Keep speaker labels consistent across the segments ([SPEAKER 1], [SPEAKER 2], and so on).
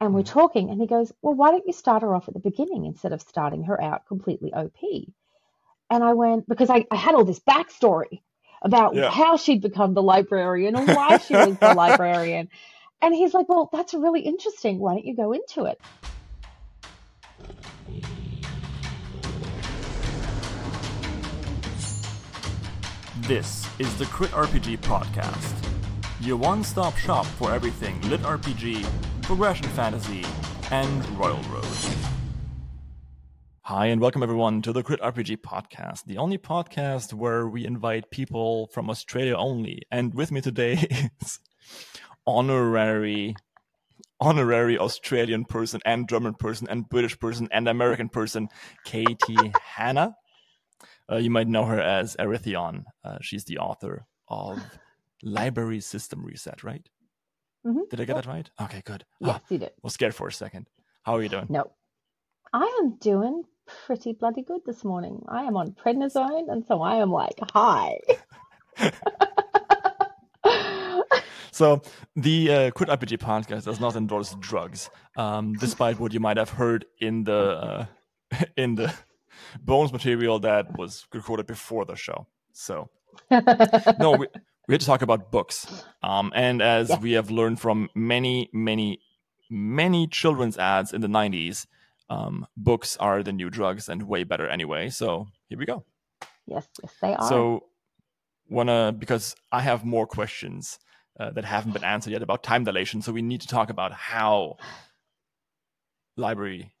[SPEAKER 1] And we're hmm. talking, and he goes, Well, why don't you start her off at the beginning instead of starting her out completely OP? And I went, Because I, I had all this backstory about
[SPEAKER 2] Yeah.
[SPEAKER 1] how she'd become the librarian and why she was the librarian. And he's like, Well, that's really interesting. Why don't you go into it?
[SPEAKER 2] This is the Crit RPG Podcast, your one stop shop for everything Lit RPG, Progression Fantasy, and Royal Road. Hi, and welcome everyone to the Crit RPG Podcast, the only podcast where we invite people from Australia only. And with me today is honorary. Honorary Australian person and German person and British person and American person, K.T. Hanna. Uh, you might know her as Arithion. Uh, she's the author of Library System Reset, right?
[SPEAKER 1] Mhm.
[SPEAKER 2] Did I get that right? Okay, good.
[SPEAKER 1] Yes,
[SPEAKER 2] Ah,
[SPEAKER 1] you did.
[SPEAKER 2] was scared for a second. How are you doing?
[SPEAKER 1] No. I am doing pretty bloody good this morning. I am on prednisone, and so I am like, hi.
[SPEAKER 2] So the uh, Crit RPG podcast does not endorse drugs, um, despite what you might have heard in the uh, in the bonus material that was recorded before the show. So no, we, we had to talk about books. Um, and as
[SPEAKER 1] Yes.
[SPEAKER 2] we have learned from many, many, many children's ads in the 90s, um, books are the new drugs and way better anyway. So here we go.
[SPEAKER 1] yes, yes, they are.
[SPEAKER 2] So, wanna, because I have more questions uh, that haven't been answered yet about time dilation. So, we need to talk about how library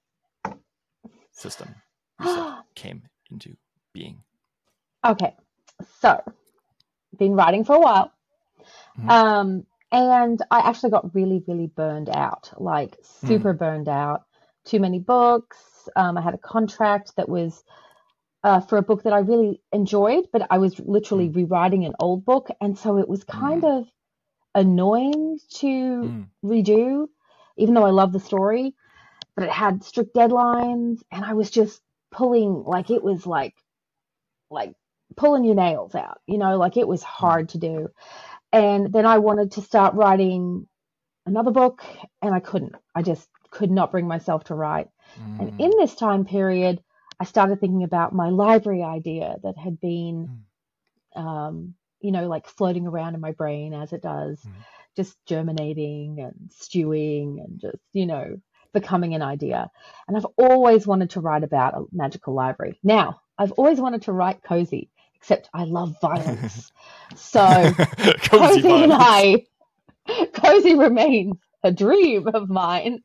[SPEAKER 2] system came into being.
[SPEAKER 1] Okay, so been writing for a while,
[SPEAKER 2] Mhm.
[SPEAKER 1] um, and I actually got really, really burned out, like super burned out. Too many books. Um, I had a contract that was uh, for a book that I really enjoyed, but I was literally rewriting an old book, and so it was kind of annoying to
[SPEAKER 2] Mm.
[SPEAKER 1] redo, even though I love the story. But it had strict deadlines, and I was just pulling like it was like like pulling your nails out, you know, like it was hard to do. And then I wanted to start writing another book, and I couldn't. I just could not bring myself to write. And
[SPEAKER 2] Mm.
[SPEAKER 1] in this time period, I started thinking about my library idea that had been, um, you know, like floating around in my brain as it does,
[SPEAKER 2] Mhm.
[SPEAKER 1] just germinating and stewing and just, you know, becoming an idea. And I've always wanted to write about a magical library. Now, I've always wanted to write cozy, except I love violence. so
[SPEAKER 2] Cozy
[SPEAKER 1] Cozy and. I, Cozy remains a dream of mine.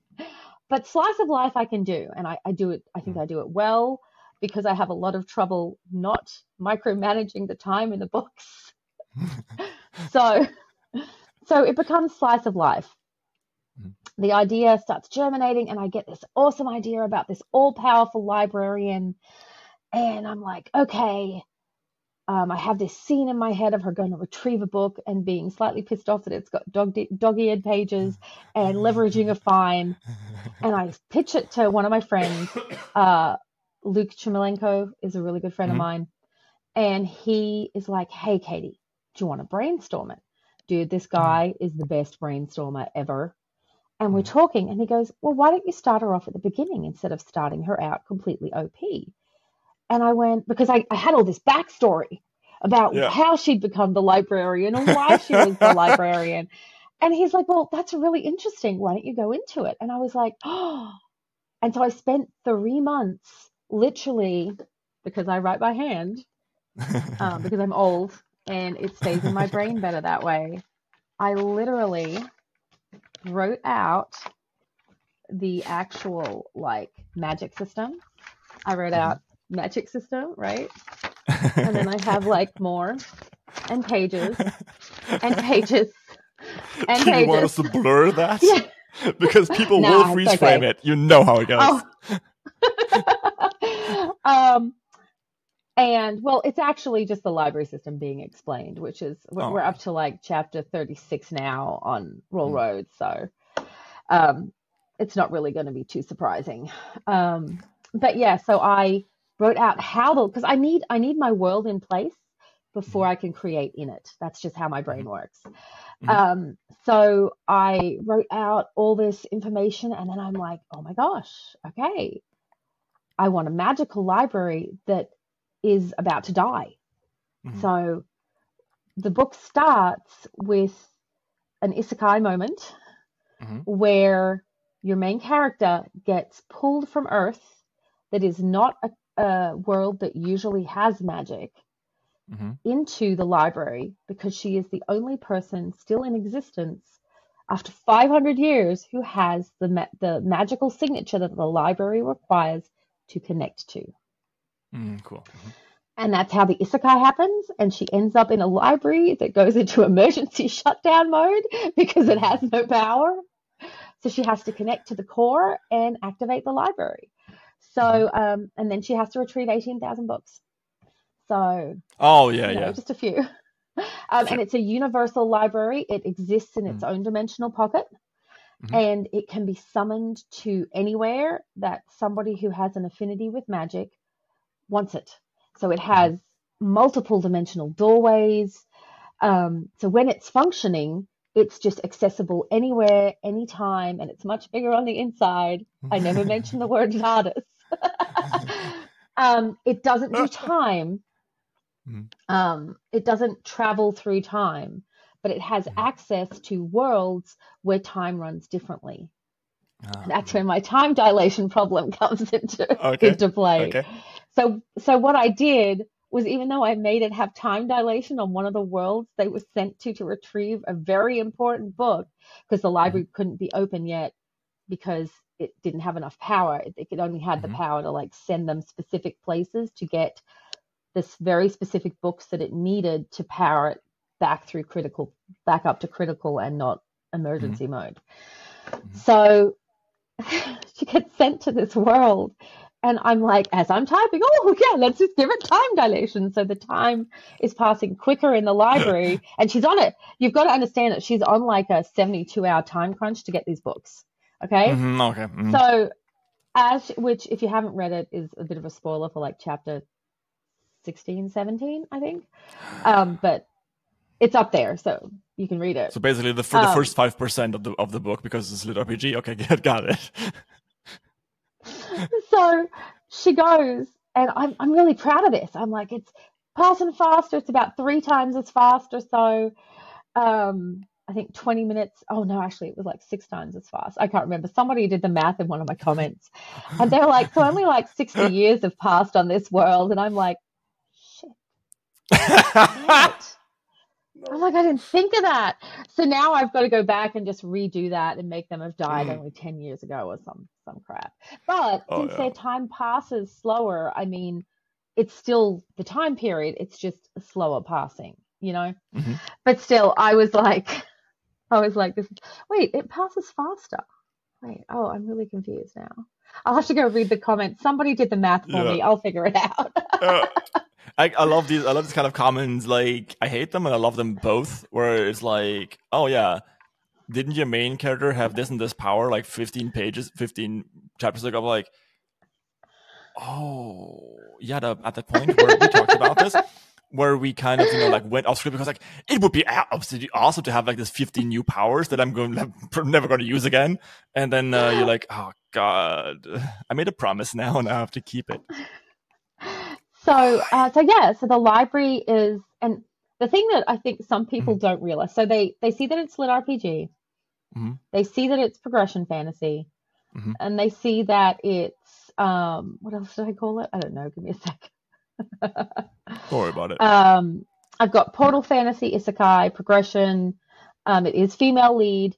[SPEAKER 1] But slice of life I can do, and I, I do it. I think I do it well because I have a lot of trouble not micromanaging the time in the books. so, so it becomes slice of life.
[SPEAKER 2] Mhm.
[SPEAKER 1] The idea starts germinating, and I get this awesome idea about this all-powerful librarian, and I'm like, okay, um, I have this scene in my head of her going to retrieve a book and being slightly pissed off that it's got dog dog-eared pages and leveraging a fine. And I pitch it to one of my friends. Uh, Luke Chmilenko is a really good friend
[SPEAKER 2] Mhm.
[SPEAKER 1] of mine. And he is like, hey, Katie, do you want to brainstorm it? Dude, this guy is the best brainstormer ever. And we're
[SPEAKER 2] Mhm.
[SPEAKER 1] talking, and he goes, well, why don't you start her off at the beginning instead of starting her out completely OP? And I went, because I, I had all this backstory about
[SPEAKER 2] Yeah.
[SPEAKER 1] how she'd become the librarian and why she was the librarian. And he's like, well, that's really interesting. Why don't you go into it? And I was like, oh. And so I spent three months literally because I write by hand, um, because I'm old and it stays in my brain better that way. I literally wrote out the actual like magic system. I wrote out magic system, right? And then I have like more and pages and pages and
[SPEAKER 2] Do you want us to blur that?
[SPEAKER 1] Yeah.
[SPEAKER 2] because people
[SPEAKER 1] Nah,
[SPEAKER 2] will freeze frame it. You know how it goes.
[SPEAKER 1] Oh. um, and well, it's actually just the library system being explained, which is we're,
[SPEAKER 2] Oh,
[SPEAKER 1] we're up to like chapter 36 now on Royal
[SPEAKER 2] Mm.
[SPEAKER 1] Road, so um, it's not really going to be too surprising. Um, but yeah, so I wrote out how the because I need I need my world in place before I can create in it. That's just how my brain works.
[SPEAKER 2] Mhm.
[SPEAKER 1] Um, so I wrote out all this information and then I'm like, oh my gosh, okay. I want a magical library that is about to die.
[SPEAKER 2] Mhm.
[SPEAKER 1] So the book starts with an isekai moment
[SPEAKER 2] Mhm.
[SPEAKER 1] where your main character gets pulled from Earth that is not a, a world that usually has magic
[SPEAKER 2] Mhm.
[SPEAKER 1] into the library because she is the only person still in existence after 500 years who has the ma- the magical signature that the library requires to connect to.
[SPEAKER 2] Mm, cool. Mhm.
[SPEAKER 1] And that's how the isekai happens. And she ends up in a library that goes into emergency shutdown mode because it has no power. So she has to connect to the core and activate the library. So, um, and then she has to retrieve 18,000 books. So,
[SPEAKER 2] Oh yeah,
[SPEAKER 1] you know,
[SPEAKER 2] yeah.
[SPEAKER 1] just a few. Um, and it's a universal library. It exists in its own dimensional pocket.
[SPEAKER 2] Mhm.
[SPEAKER 1] And it can be summoned to anywhere that somebody who has an affinity with magic wants it. So it has multiple dimensional doorways. Um, so when it's functioning, it's just accessible anywhere, anytime, and it's much bigger on the inside. I never mentioned the word TARDIS. um, it doesn't do time.
[SPEAKER 2] Mhm.
[SPEAKER 1] Um, it doesn't travel through time, but it has
[SPEAKER 2] Mhm.
[SPEAKER 1] access to worlds where time runs differently.
[SPEAKER 2] Ah,
[SPEAKER 1] That's where my time dilation problem comes into
[SPEAKER 2] Okay,
[SPEAKER 1] into play.
[SPEAKER 2] Okay.
[SPEAKER 1] So so what I did was even though I made it have time dilation on one of the worlds they were sent to to retrieve a very important book because the library couldn't be open yet because it didn't have enough power. It, it only had
[SPEAKER 2] Mhm.
[SPEAKER 1] the power to like send them specific places to get this very specific books that it needed to power it back through critical back up to critical and not emergency mode.
[SPEAKER 2] Mhm.
[SPEAKER 1] So she gets sent to this world and I'm like, as I'm typing, oh yeah, let's just give it time dilation. So the time is passing quicker in the library, and she's on it. You've got to understand that she's on like a 72 hour time crunch to get these books. Okay,
[SPEAKER 2] Mhm, okay. mhm.
[SPEAKER 1] so as which if you haven't read it is a bit of a spoiler for like chapter 16, 17, I think. Um, but it's up there, so you can read it.
[SPEAKER 2] So basically, the, for the
[SPEAKER 1] Um,
[SPEAKER 2] first five percent of the of the book because it's lit RPG. Okay, got it.
[SPEAKER 1] so she goes, and I'm I'm really proud of this. I'm like, it's passing faster. It's about three times as fast or so. Um, I think 20 minutes. Oh no, actually, it was like six times as fast. I can't remember. Somebody did the math in one of my comments, and they're like, so only like 60 years have passed on this world, and I'm like, shit. I'm like, I didn't think of that. So now I've got to go back and just redo that and make them have died
[SPEAKER 2] Mm.
[SPEAKER 1] only 10 years ago or some some crap. But
[SPEAKER 2] Oh,
[SPEAKER 1] since
[SPEAKER 2] yeah.
[SPEAKER 1] their time passes slower, I mean, it's still the time period, it's just slower passing, you know?
[SPEAKER 2] Mhm.
[SPEAKER 1] But still, I was like, I was like, this, wait, it passes faster. Wait, oh, I'm really confused now. I'll have to go read the comments. Somebody did the math for
[SPEAKER 2] Yeah.
[SPEAKER 1] me. I'll figure it out.
[SPEAKER 2] Uh, I, I love these. I love these kind of comments. Like I hate them and I love them both. Where it's like, oh yeah, didn't your main character have this and this power like 15 pages, 15 chapters ago? I'm like, oh yeah. The, at the point where we talked about this, where we kind of you know like went off script because like it would be absolutely awesome to have like this 15 new powers that I'm going never going to use again. And then uh, you're like, oh god, I made a promise now and I have to keep it.
[SPEAKER 1] So, uh, so yeah, so the library is, and the thing that I think some people don't realize, so they they see that it's lit RPG,
[SPEAKER 2] Mhm.
[SPEAKER 1] they see that it's progression fantasy,
[SPEAKER 2] Mhm.
[SPEAKER 1] and they see that it's um, what else did I call it? I don't know. Give me a sec.
[SPEAKER 2] Don't worry about it.
[SPEAKER 1] Um, I've got Portal Fantasy, Isekai, Progression. Um, it is female lead,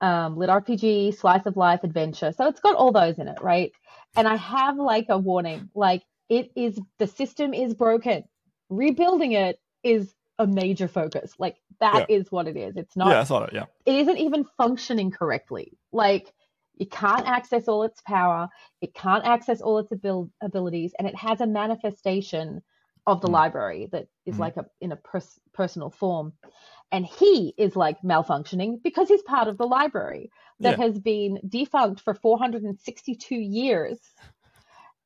[SPEAKER 1] um, lit RPG, Slice of Life, Adventure. So it's got all those in it, right? And I have like a warning, like it is the system is broken. Rebuilding it is a major focus. Like that is what it is. It's not
[SPEAKER 2] yeah, I saw that. Yeah.
[SPEAKER 1] it isn't even functioning correctly. Like it can't access all its power, it can't access all its abil- abilities, and it has a manifestation of the
[SPEAKER 2] Mm.
[SPEAKER 1] library that is
[SPEAKER 2] Mhm.
[SPEAKER 1] like a in a pers- personal form. And he is like malfunctioning because he's part of the library that
[SPEAKER 2] Yeah.
[SPEAKER 1] has been defunct for 462 years.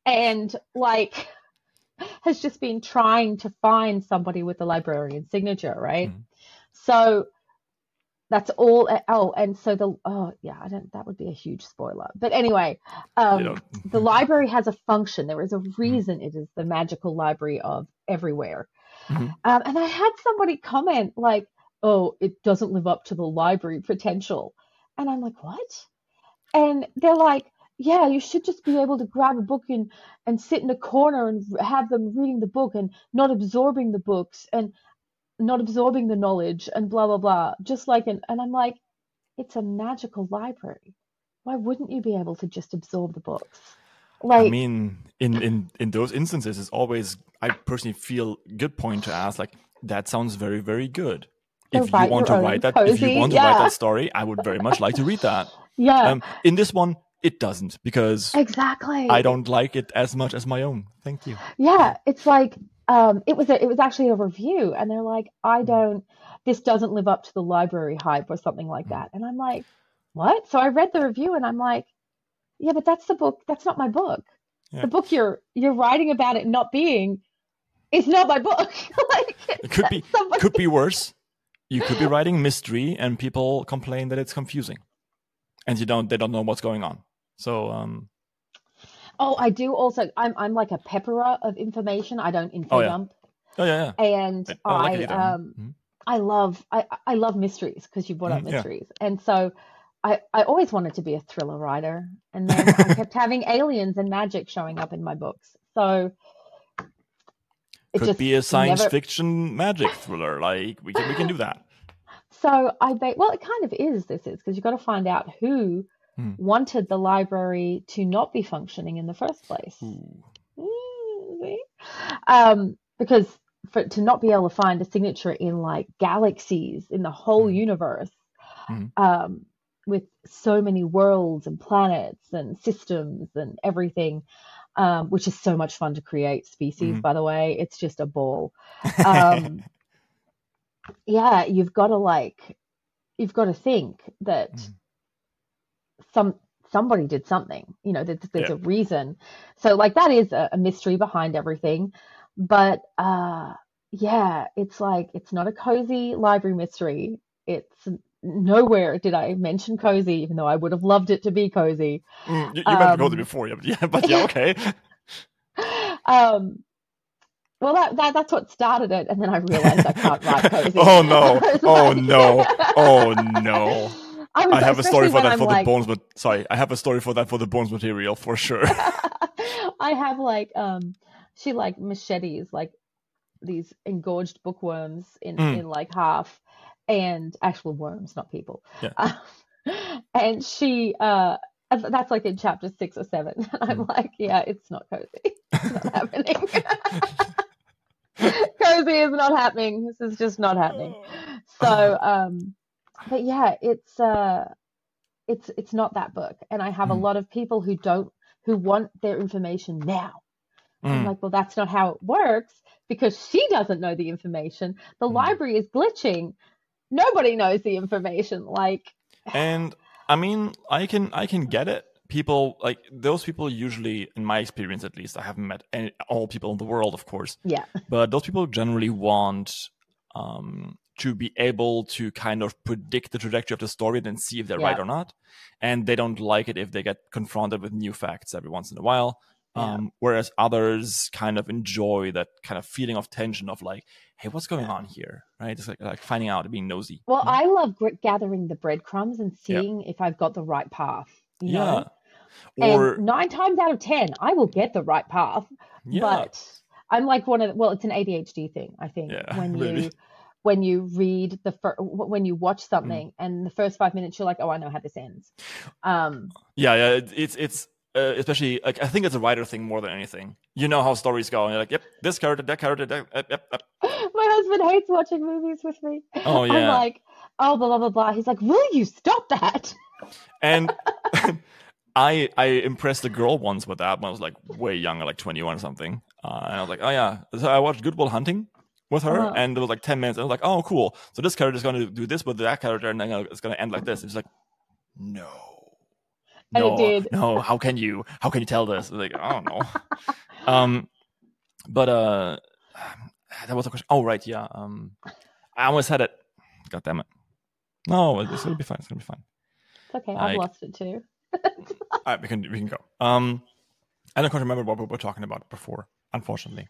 [SPEAKER 1] And like has just been trying to find somebody with the librarian signature, right?
[SPEAKER 2] Mhm.
[SPEAKER 1] So that's all. Oh, and so the oh yeah, I don't. That would be a huge spoiler. But anyway, um, the library has a function. There is a reason it is the magical library of everywhere.
[SPEAKER 2] Mhm.
[SPEAKER 1] Um, and I had somebody comment like, "Oh, it doesn't live up to the library potential," and I'm like, "What?" And they're like, "Yeah, you should just be able to grab a book and and sit in a corner and have them reading the book and not absorbing the books and not absorbing the knowledge and blah blah blah." Just like an and I'm like, "It's a magical library. Why wouldn't you be able to just absorb the books?" Like,
[SPEAKER 2] I mean, in, in in those instances, it's always I personally feel good point to ask. Like that sounds very very good. If you want to write that, if you want to write that story, I would very much like to read that.
[SPEAKER 1] yeah,
[SPEAKER 2] Um, in this one, it doesn't because
[SPEAKER 1] exactly.
[SPEAKER 2] I don't like it as much as my own. Thank you.
[SPEAKER 1] Yeah, it's like um, it was a, it was actually a review, and they're like,
[SPEAKER 2] Hmm.
[SPEAKER 1] I don't, this doesn't live up to the library hype or something like
[SPEAKER 2] Hmm.
[SPEAKER 1] that, and I'm like, what? So I read the review, and I'm like, yeah, but that's the book. That's not my book.
[SPEAKER 2] Yeah.
[SPEAKER 1] The book you're you're writing about it not being is not my book. like
[SPEAKER 2] It could be
[SPEAKER 1] somebody-
[SPEAKER 2] could be worse. You could be writing mystery, and people complain that it's confusing, and you don't they don't know what's going on. So um,
[SPEAKER 1] Oh, I do also. I'm I'm like a pepperer of information. I don't info
[SPEAKER 2] Oh, yeah.
[SPEAKER 1] dump,
[SPEAKER 2] oh yeah, yeah.
[SPEAKER 1] and
[SPEAKER 2] I,
[SPEAKER 1] I,
[SPEAKER 2] like
[SPEAKER 1] um.
[SPEAKER 2] Mhm.
[SPEAKER 1] I love I I love mysteries because you brought up
[SPEAKER 2] yeah.
[SPEAKER 1] mysteries, and so I I always wanted to be a thriller writer, and then I kept having aliens and magic showing up in my books. So it
[SPEAKER 2] Could
[SPEAKER 1] just
[SPEAKER 2] be a science
[SPEAKER 1] never-
[SPEAKER 2] fiction magic thriller. Like we can we can do that.
[SPEAKER 1] So I ba- well, it kind of is. This is because you've got to find out who
[SPEAKER 2] Hmm.
[SPEAKER 1] wanted the library to not be functioning in the first place. Mm. Um, because for to not be able to find a signature in like galaxies in the whole
[SPEAKER 2] Mhm.
[SPEAKER 1] universe,
[SPEAKER 2] Mhm.
[SPEAKER 1] um, with so many worlds and planets and systems and everything, um, which is so much fun to create species.
[SPEAKER 2] Mhm.
[SPEAKER 1] By the way, it's just a ball. Um, yeah, you've got to like, you've got to think that
[SPEAKER 2] Mhm.
[SPEAKER 1] Some somebody did something. You know, that there's
[SPEAKER 2] Yeah.
[SPEAKER 1] a reason. So like that is a, a mystery behind everything. But uh, yeah, it's like it's not a cozy library mystery. It's nowhere did I mention cozy, even though I would have loved it to be cozy.
[SPEAKER 2] Mm, you, you mentioned Cozy
[SPEAKER 1] Um,
[SPEAKER 2] before, yeah, but yeah, but yeah, okay.
[SPEAKER 1] um, well, that, that that's what started it, and then I realized I can't write cozy.
[SPEAKER 2] Oh, no. Oh,
[SPEAKER 1] like-
[SPEAKER 2] no. Oh, no.
[SPEAKER 1] I,
[SPEAKER 2] I have a story for that
[SPEAKER 1] I'm
[SPEAKER 2] for
[SPEAKER 1] like,
[SPEAKER 2] the bones, but sorry, I have a story for that for the bones material for sure.
[SPEAKER 1] I have like um she like machetes like these engorged bookworms in
[SPEAKER 2] Mm.
[SPEAKER 1] in like half and actual worms not people
[SPEAKER 2] Yeah.
[SPEAKER 1] Um, and she uh that's like in chapter six or seven and I'm
[SPEAKER 2] Mm.
[SPEAKER 1] like yeah it's not cozy it's not happening cozy is not happening this is just not happening so um but yeah it's uh it's it's not that book. And i have a
[SPEAKER 2] Mm.
[SPEAKER 1] lot of people who don't who want their information now. I'm
[SPEAKER 2] Mm,
[SPEAKER 1] like well that's not how it works because she doesn't know the information. The
[SPEAKER 2] Mm.
[SPEAKER 1] library is glitching. Nobody knows the information. Like
[SPEAKER 2] and I mean, I can I can get it. People like those people usually, in my experience at least, I haven't met any, all people in the world, of course,
[SPEAKER 1] yeah.
[SPEAKER 2] But those people generally want um, to be able to kind of predict the trajectory of the story and then see if they're right or not. And they don't like it if they get confronted with new facts every once in a while.
[SPEAKER 1] Yeah.
[SPEAKER 2] Um, whereas others kind of enjoy that kind of feeling of tension of like, hey, what's going on here? Right? It's like, like finding out, being nosy.
[SPEAKER 1] well
[SPEAKER 2] Mm.
[SPEAKER 1] i love gathering the breadcrumbs and seeing if i've got the right path you
[SPEAKER 2] yeah.
[SPEAKER 1] know?
[SPEAKER 2] Or
[SPEAKER 1] and nine times out of ten i will get the right path
[SPEAKER 2] yeah.
[SPEAKER 1] but I'm like one of the, well, it's an ADHD thing, I think.
[SPEAKER 2] Yeah,
[SPEAKER 1] when you
[SPEAKER 2] really.
[SPEAKER 1] When you read the fir- when you watch
[SPEAKER 2] Mm.
[SPEAKER 1] something and the first five minutes you're like, oh, I know how this ends. Um,
[SPEAKER 2] Yeah, yeah, it, it's it's uh, especially like I think it's a writer thing more than anything. You know how stories go, and you're like, yep, this character, that character, that, yep, yep, yep.
[SPEAKER 1] my husband hates watching movies with me.
[SPEAKER 2] Oh, yeah I'm
[SPEAKER 1] like, oh, blah blah blah blah. He's like, will you stop that?
[SPEAKER 2] and I I impressed a girl once with that when I was like way younger, like 21 or something. Uh, and I was like, oh yeah. So I watched Good Will Hunting with her,
[SPEAKER 1] Uh-huh.
[SPEAKER 2] and it was like 10 minutes. And I was like, oh cool. So this character is going to do this with that character, and then it's going to end like this. It's like, no.
[SPEAKER 1] And it
[SPEAKER 2] No,
[SPEAKER 1] did.
[SPEAKER 2] no. How can you? How can you tell this? Like, I don't know. um, but uh, that was a question. Oh right, yeah. Um, I almost had it. God damn it. No, it's gonna be fine. It's gonna be fine.
[SPEAKER 1] It's okay.
[SPEAKER 2] I-
[SPEAKER 1] I've lost it too.
[SPEAKER 2] All right, we can we can go. Um, I don't quite remember what we were talking about before. Unfortunately,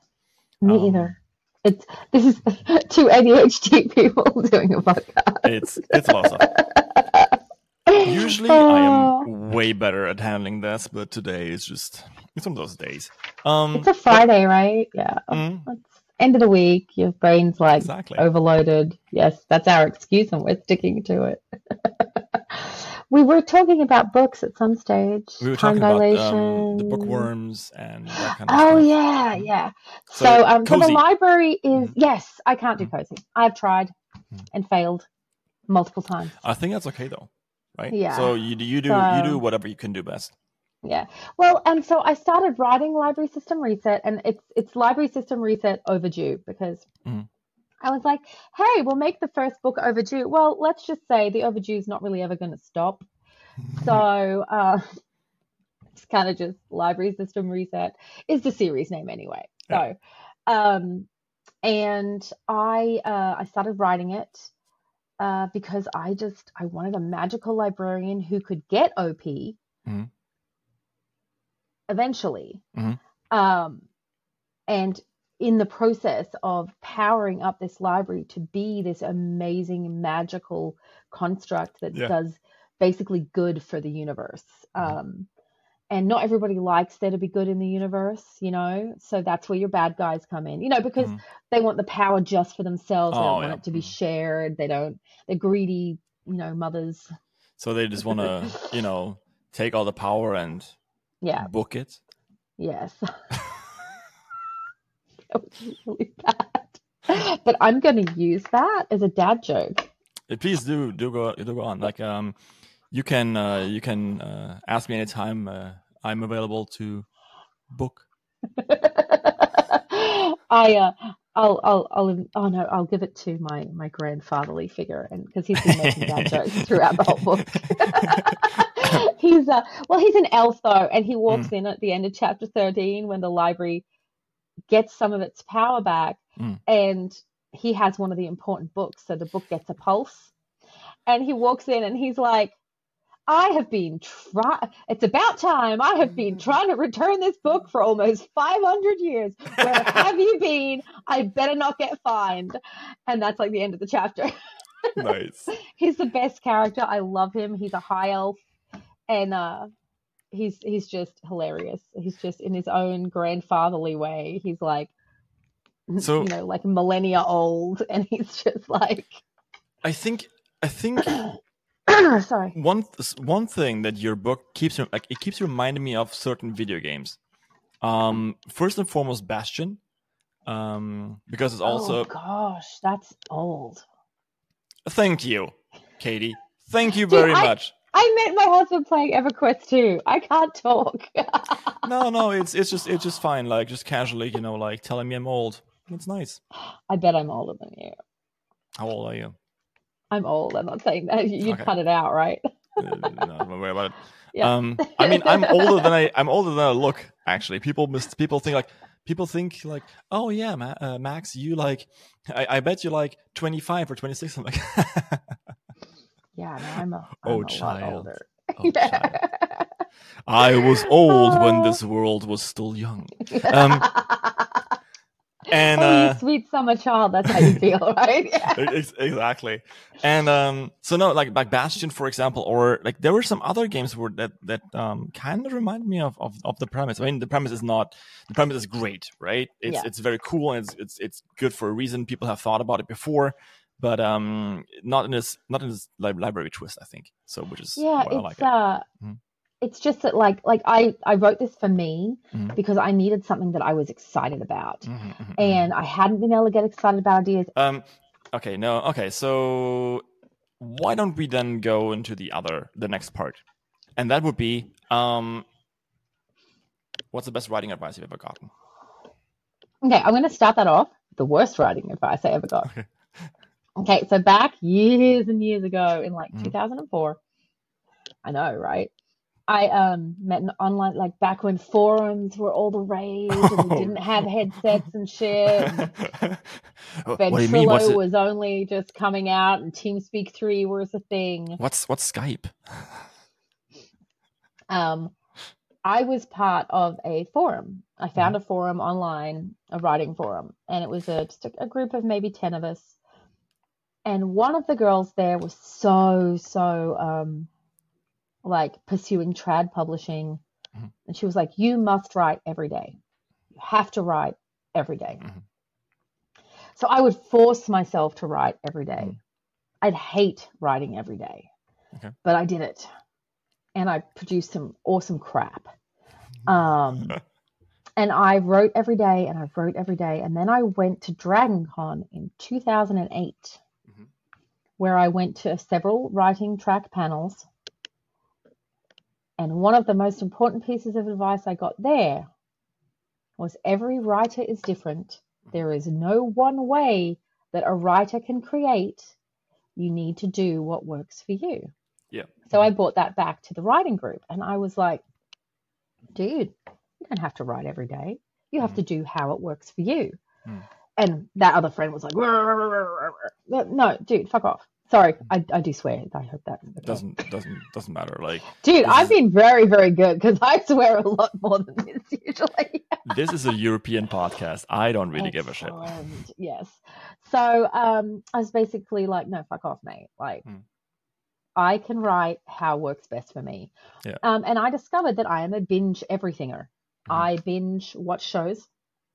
[SPEAKER 1] Me
[SPEAKER 2] Um,
[SPEAKER 1] either. It's this is two ADHD people doing a podcast.
[SPEAKER 2] it's it's a lot. Usually, I am way better at handling this, but today is just it's one of those days. Um,
[SPEAKER 1] It's a Friday, right? Yeah.
[SPEAKER 2] mm,
[SPEAKER 1] It's end of the week. Your brain's like
[SPEAKER 2] exactly.
[SPEAKER 1] overloaded. Yes, that's our excuse, and we're sticking to it. we were talking about books at some stage.
[SPEAKER 2] We were
[SPEAKER 1] time
[SPEAKER 2] talking
[SPEAKER 1] dilation.
[SPEAKER 2] about um, the bookworms and that kind of
[SPEAKER 1] Oh
[SPEAKER 2] stuff.
[SPEAKER 1] yeah, yeah.
[SPEAKER 2] So,
[SPEAKER 1] So, um, so the library is
[SPEAKER 2] Mhm.
[SPEAKER 1] yes. I can't do cozy. I've tried
[SPEAKER 2] Mhm.
[SPEAKER 1] and failed multiple times.
[SPEAKER 2] I think that's okay though, right?
[SPEAKER 1] Yeah.
[SPEAKER 2] So you do- you do you do whatever you can do best.
[SPEAKER 1] Yeah. Well, and so I started writing Library System Reset, and it's it's Library System Reset overdue because
[SPEAKER 2] Mhm.
[SPEAKER 1] I was like, hey, we'll make the first book overdue. Well, let's just say the overdue is not really ever going to stop. So uh, it's kind of just Library System Reset is the series name anyway. So, um, and I uh, I started writing it uh, because I just I wanted a magical librarian who could get OP
[SPEAKER 2] Mhm.
[SPEAKER 1] eventually,
[SPEAKER 2] Mhm.
[SPEAKER 1] um, and in the process of powering up this library to be this amazing magical construct that
[SPEAKER 2] Yeah.
[SPEAKER 1] does basically good for the universe.
[SPEAKER 2] Mhm.
[SPEAKER 1] Um, and not everybody likes there to be good in the universe, you know. So that's where your bad guys come in, you know, because
[SPEAKER 2] Mhm.
[SPEAKER 1] they want the power just for themselves. They
[SPEAKER 2] Oh,
[SPEAKER 1] don't want it to be
[SPEAKER 2] Mhm.
[SPEAKER 1] shared. They don't. They're greedy, you know, mothers.
[SPEAKER 2] So they just want to you know take all the power and
[SPEAKER 1] Yeah.
[SPEAKER 2] book it.
[SPEAKER 1] Yes. that was really bad. But I'm going to use that as a dad joke.
[SPEAKER 2] Please do do go do go on. Like um, you can uh, you can uh, ask me anytime. Uh, I'm available to book.
[SPEAKER 1] I uh, I'll I'll I'll oh no, I'll give it to my my grandfatherly figure, and because he's been making dad jokes throughout the whole book. he's uh well, he's an elf though, and he walks
[SPEAKER 2] Mm.
[SPEAKER 1] in at the end of chapter thirteen when the library gets some of its power back,
[SPEAKER 2] Mm.
[SPEAKER 1] and he has one of the important books, so the book gets a pulse, and he walks in and he's like. I have been trying. It's about time. I have been trying to return this book for almost 500 years. Where have you been? I better not get fined. And that's like the end of the chapter.
[SPEAKER 2] nice.
[SPEAKER 1] He's the best character. I love him. He's a high elf, and uh, he's he's just hilarious. He's just in his own grandfatherly way. He's like,
[SPEAKER 2] So-
[SPEAKER 1] you know, like millennia old, and he's just like,
[SPEAKER 2] I think I think
[SPEAKER 1] sorry.
[SPEAKER 2] one one thing that your book keeps like it keeps reminding me of certain video games. Um, first and foremost, Bastion, um, because it's also
[SPEAKER 1] oh gosh, that's old.
[SPEAKER 2] thank you, Katie. Thank you
[SPEAKER 1] Dude,
[SPEAKER 2] very
[SPEAKER 1] I-
[SPEAKER 2] much.
[SPEAKER 1] I met my husband playing EverQuest 2. I can't talk.
[SPEAKER 2] No, no, it's it's just it's just fine. Like just casually, you know, like telling me I'm old. It's nice.
[SPEAKER 1] I bet I'm older than you.
[SPEAKER 2] How old are you?
[SPEAKER 1] I'm old. I'm not saying that. You'd
[SPEAKER 2] Okay.
[SPEAKER 1] cut it out, right?
[SPEAKER 2] Uh, no, don't worry about it.
[SPEAKER 1] Yeah.
[SPEAKER 2] Um, I mean, I'm older than I I'm older than I look. Actually, people mis- people think like people think like, oh yeah, Ma- uh, Max, you like, I, I bet you like 25 or 26. I'm like,
[SPEAKER 1] Yeah, no, I'm a, I'm
[SPEAKER 2] Oh,
[SPEAKER 1] a
[SPEAKER 2] child.
[SPEAKER 1] older.
[SPEAKER 2] oh, child. I was old when this world was still young. Um, And
[SPEAKER 1] oh,
[SPEAKER 2] uh,
[SPEAKER 1] sweet summer child. That's how you feel, right? Yeah.
[SPEAKER 2] Exactly and um so no like like bastion for example or like there were some other games where that that um kind of remind me of, of of the premise i mean the premise is not the premise is great right it's
[SPEAKER 1] Yeah.
[SPEAKER 2] it's very cool and it's it's it's good for a reason people have thought about it before but um not in this not in this li- library twist i think so which is
[SPEAKER 1] Yeah, it's
[SPEAKER 2] i like it
[SPEAKER 1] uh,
[SPEAKER 2] Mhm.
[SPEAKER 1] it's just that like like I I wrote this for me
[SPEAKER 2] Mhm.
[SPEAKER 1] because I needed something that I was excited about,
[SPEAKER 2] Mhm, mhm, mhm.
[SPEAKER 1] and I hadn't been able to get excited about ideas.
[SPEAKER 2] Um. Okay. No. Okay. So why don't we then go into the other, the next part, and that would be um, what's the best writing advice you've ever gotten?
[SPEAKER 1] Okay, I'm going to start that off. The worst writing advice I ever got.
[SPEAKER 2] Okay.
[SPEAKER 1] Okay, so back years and years ago in like
[SPEAKER 2] Mhm.
[SPEAKER 1] 2004, I know, right? I um met an online like back when forums were all the rage and we
[SPEAKER 2] Oh.
[SPEAKER 1] didn't have headsets and shit. and
[SPEAKER 2] what do you mean?
[SPEAKER 1] Ventrilo was only just coming out and TeamSpeak 3 was a thing.
[SPEAKER 2] what's what's Skype?
[SPEAKER 1] Um, I was part of a forum. I
[SPEAKER 2] Mm-hmm.
[SPEAKER 1] found a forum online, a writing forum, and it was a, just a, a group of maybe 10 of us. And one of the girls there was so, so um, like pursuing trad publishing.
[SPEAKER 2] Mhm.
[SPEAKER 1] And she was like, You must write every day. You have to write every day.
[SPEAKER 2] Mhm.
[SPEAKER 1] So I would force myself to write every day.
[SPEAKER 2] Mhm.
[SPEAKER 1] I'd hate writing every day,
[SPEAKER 2] Okay.
[SPEAKER 1] but I did it. And I produced some awesome crap. Um, and I wrote every day and I wrote every day. And then I went to Dragon Con in 2008,
[SPEAKER 2] Mhm.
[SPEAKER 1] Where I went to several writing track panels. And one of the most important pieces of advice I got there was every writer is different. There is no one way that a writer can create. You need to do what works for you.
[SPEAKER 2] Yeah.
[SPEAKER 1] So I brought that back to the writing group and I was like, dude, you don't have to write every day. You have to do how it works for you.
[SPEAKER 2] Mm.
[SPEAKER 1] And that other friend was like, no, dude, fuck off. Sorry, I, I do swear. I hope that
[SPEAKER 2] It doesn't doesn't doesn't matter. Like
[SPEAKER 1] Dude, I've
[SPEAKER 2] is-
[SPEAKER 1] been very, very good because I swear a lot more than this usually.
[SPEAKER 2] this is a European podcast. I don't really give a shit.
[SPEAKER 1] Yes. So um, I was basically like, no, fuck off, mate. Like,
[SPEAKER 2] Hmm.
[SPEAKER 1] I can write how works best for me.
[SPEAKER 2] Yeah.
[SPEAKER 1] Um, and I discovered that I am a binge everythinger.
[SPEAKER 2] Mhm.
[SPEAKER 1] I binge watch shows.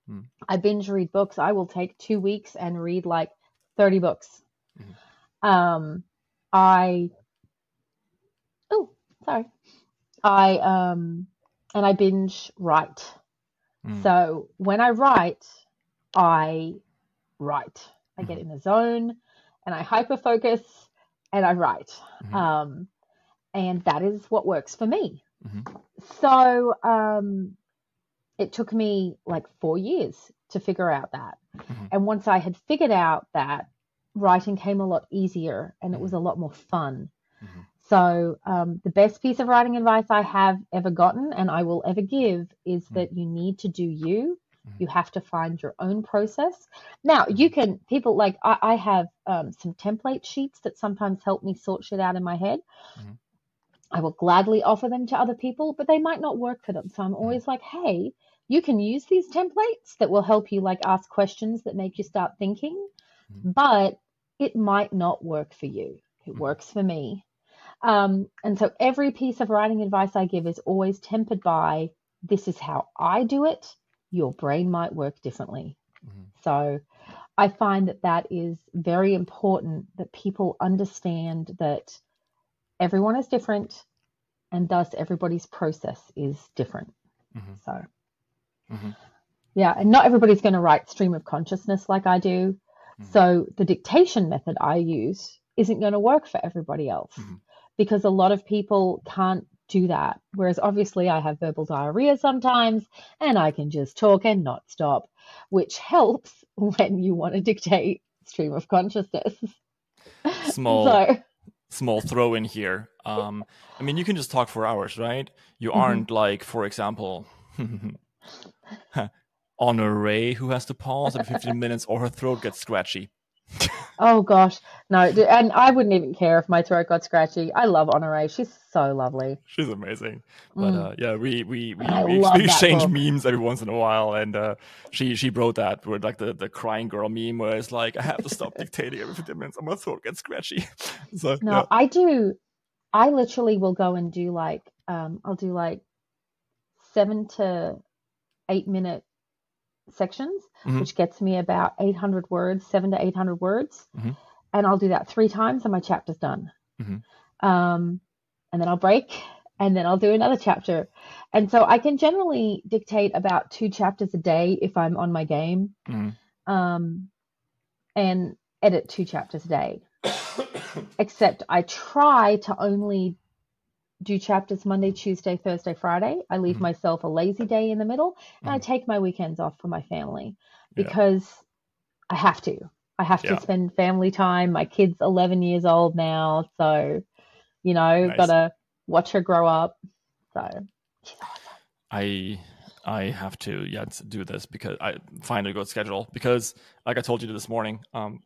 [SPEAKER 2] Hmm.
[SPEAKER 1] I binge read books. I will take two weeks and read like 30 books.
[SPEAKER 2] Mhm.
[SPEAKER 1] Um, I, oh, sorry. I, um, and I binge write.
[SPEAKER 2] Mm.
[SPEAKER 1] So when I write, I write. I get in the zone and I hyper focus and I write.
[SPEAKER 2] Mhm.
[SPEAKER 1] Um, and that is what works for me.
[SPEAKER 2] Mhm.
[SPEAKER 1] So um, it took me like four years to figure out that.
[SPEAKER 2] Mhm.
[SPEAKER 1] And once I had figured out that, writing came a lot easier and it was a lot more fun.
[SPEAKER 2] Mhm.
[SPEAKER 1] So, um, the best piece of writing advice I have ever gotten and I will ever give is
[SPEAKER 2] Mm.
[SPEAKER 1] that you need to do you.
[SPEAKER 2] Mhm.
[SPEAKER 1] You have to find your own process. Now, you can, people like, I, I have um, some template sheets that sometimes help me sort shit out in my head. I will gladly offer them to other people, but they might not work for them. So, I'm always like, hey, you can use these templates that will help you like ask questions that make you start thinking,
[SPEAKER 2] Mhm.
[SPEAKER 1] but it might not work for you. It
[SPEAKER 2] Mhm.
[SPEAKER 1] works for me. Um, and so every piece of writing advice I give is always tempered by this is how I do it. Your brain might work differently.
[SPEAKER 2] Mhm.
[SPEAKER 1] So I find that that is very important that people understand that everyone is different and thus everybody's process is different.
[SPEAKER 2] Mhm.
[SPEAKER 1] So,
[SPEAKER 2] Mhm.
[SPEAKER 1] yeah, and not everybody's going to write stream of consciousness like I do.
[SPEAKER 2] Mhm.
[SPEAKER 1] So, the dictation method I use isn't going to work for everybody else
[SPEAKER 2] Mhm.
[SPEAKER 1] because a lot of people can't do that. Whereas, obviously, I have verbal diarrhea sometimes and I can just talk and not stop, which helps when you want to dictate stream of consciousness.
[SPEAKER 2] Small
[SPEAKER 1] So,
[SPEAKER 2] small throw in here. Um, I mean, you can just talk for hours, right? You
[SPEAKER 1] Mhm.
[SPEAKER 2] aren't like, for example, Honor Ray, who has to pause every 15 minutes or her throat gets scratchy.
[SPEAKER 1] oh gosh, no, and I wouldn't even care if my throat got scratchy. I love Honore; she's so lovely.
[SPEAKER 2] She's amazing. But
[SPEAKER 1] Mm.
[SPEAKER 2] uh, yeah, we we we, we, we exchange
[SPEAKER 1] book.
[SPEAKER 2] memes every once in a while, and uh, she she wrote that with like the, the crying girl meme where it's like I have to stop dictating every 15 minutes, or my throat gets scratchy. so
[SPEAKER 1] No,
[SPEAKER 2] yeah.
[SPEAKER 1] I do. I literally will go and do like, um, I'll do like seven to eight minute sections,
[SPEAKER 2] Mhm.
[SPEAKER 1] which gets me about 800 words, seven to 800 words.
[SPEAKER 2] Mhm.
[SPEAKER 1] And I'll do that three times and my chapter's done.
[SPEAKER 2] Mhm.
[SPEAKER 1] Um, and then I'll break and then I'll do another chapter. And so I can generally dictate about two chapters a day if I'm on my game.
[SPEAKER 2] Mhm.
[SPEAKER 1] Um, and edit two chapters a day except I try to only do chapters Monday, Tuesday, Thursday, Friday. I leave
[SPEAKER 2] Mhm.
[SPEAKER 1] myself a lazy day in the middle and I
[SPEAKER 2] Mhm.
[SPEAKER 1] take my weekends off for my family
[SPEAKER 2] Yeah.
[SPEAKER 1] because I have to. I have
[SPEAKER 2] Yeah.
[SPEAKER 1] to spend family time. My kid's 11 years old now, so you know,
[SPEAKER 2] Nice.
[SPEAKER 1] got to watch her grow up. So.
[SPEAKER 2] I I have to yeah do this because I find a good schedule because like I told you this morning, um,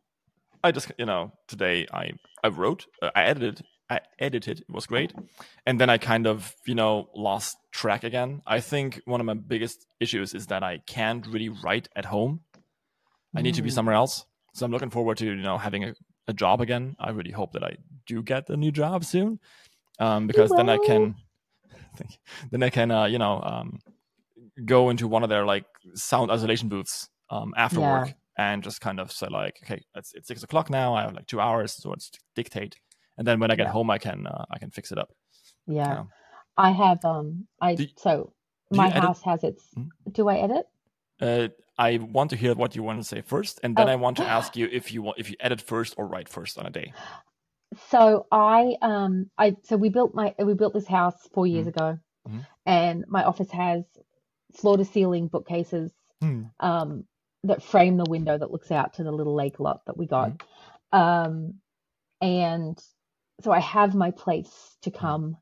[SPEAKER 2] I just you know today I I wrote uh, I edited I edited it was great, and then I kind of you know lost track again. I think one of my biggest issues is that I can't really write at home. I need to be
[SPEAKER 1] Mm.
[SPEAKER 2] somewhere else. So I'm looking forward to you know having a, a job again. I really hope that I do get a new job soon, um, because then I can then I can uh, you know um, go into one of their like sound isolation booths um, after
[SPEAKER 1] Yeah.
[SPEAKER 2] work and just kind of say like, okay, it's, it's six o'clock now. I have like two hours, so it's dictate, and then when I get
[SPEAKER 1] Yeah.
[SPEAKER 2] home, I can uh, I can fix it up.
[SPEAKER 1] Yeah. I have um I
[SPEAKER 2] Do-
[SPEAKER 1] so my
[SPEAKER 2] edit-
[SPEAKER 1] house has its
[SPEAKER 2] Hmm?
[SPEAKER 1] do I edit?
[SPEAKER 2] Uh, I want to hear what you want to say first, and then
[SPEAKER 1] Oh.
[SPEAKER 2] I want to ask you if you want if you edit first or write first on a day.
[SPEAKER 1] So I um I so we built my we built this house four years
[SPEAKER 2] Mhm.
[SPEAKER 1] ago
[SPEAKER 2] Mhm.
[SPEAKER 1] and my office has floor to ceiling bookcases
[SPEAKER 2] Hmm.
[SPEAKER 1] um that frame the window that looks out to the little lake lot that we got.
[SPEAKER 2] Mm-hmm.
[SPEAKER 1] Um and so I have my place
[SPEAKER 2] Mm-hmm.
[SPEAKER 1] to come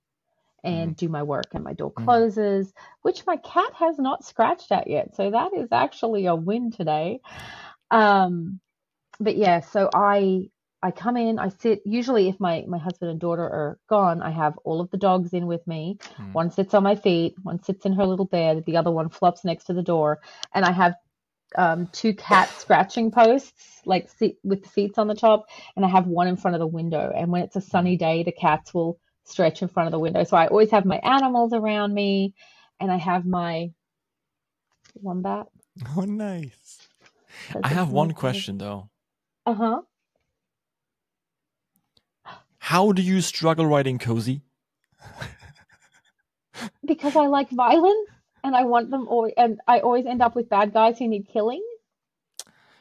[SPEAKER 1] and do my work and my door
[SPEAKER 2] Mhm.
[SPEAKER 1] closes, which my cat has not scratched at yet. So that is actually a win today. Um but yeah, so I I come in, I sit usually if my my husband and daughter are gone, I have all of the dogs in with me.
[SPEAKER 2] Mhm.
[SPEAKER 1] One sits on my feet, one sits in her little bed, the other one flops next to the door, and I have um, two cat scratching posts, like seat, with the seats on the top, and I have one in front of the window. And when it's a sunny day, the cats will stretch in front of the window. So I always have my animals around me, and I have my wombat.
[SPEAKER 2] Oh, nice. I have one question though.
[SPEAKER 1] Uh huh.
[SPEAKER 2] How do you struggle writing cozy?
[SPEAKER 1] Because I like violence, and I want them all, and I always end up with bad guys who need killing.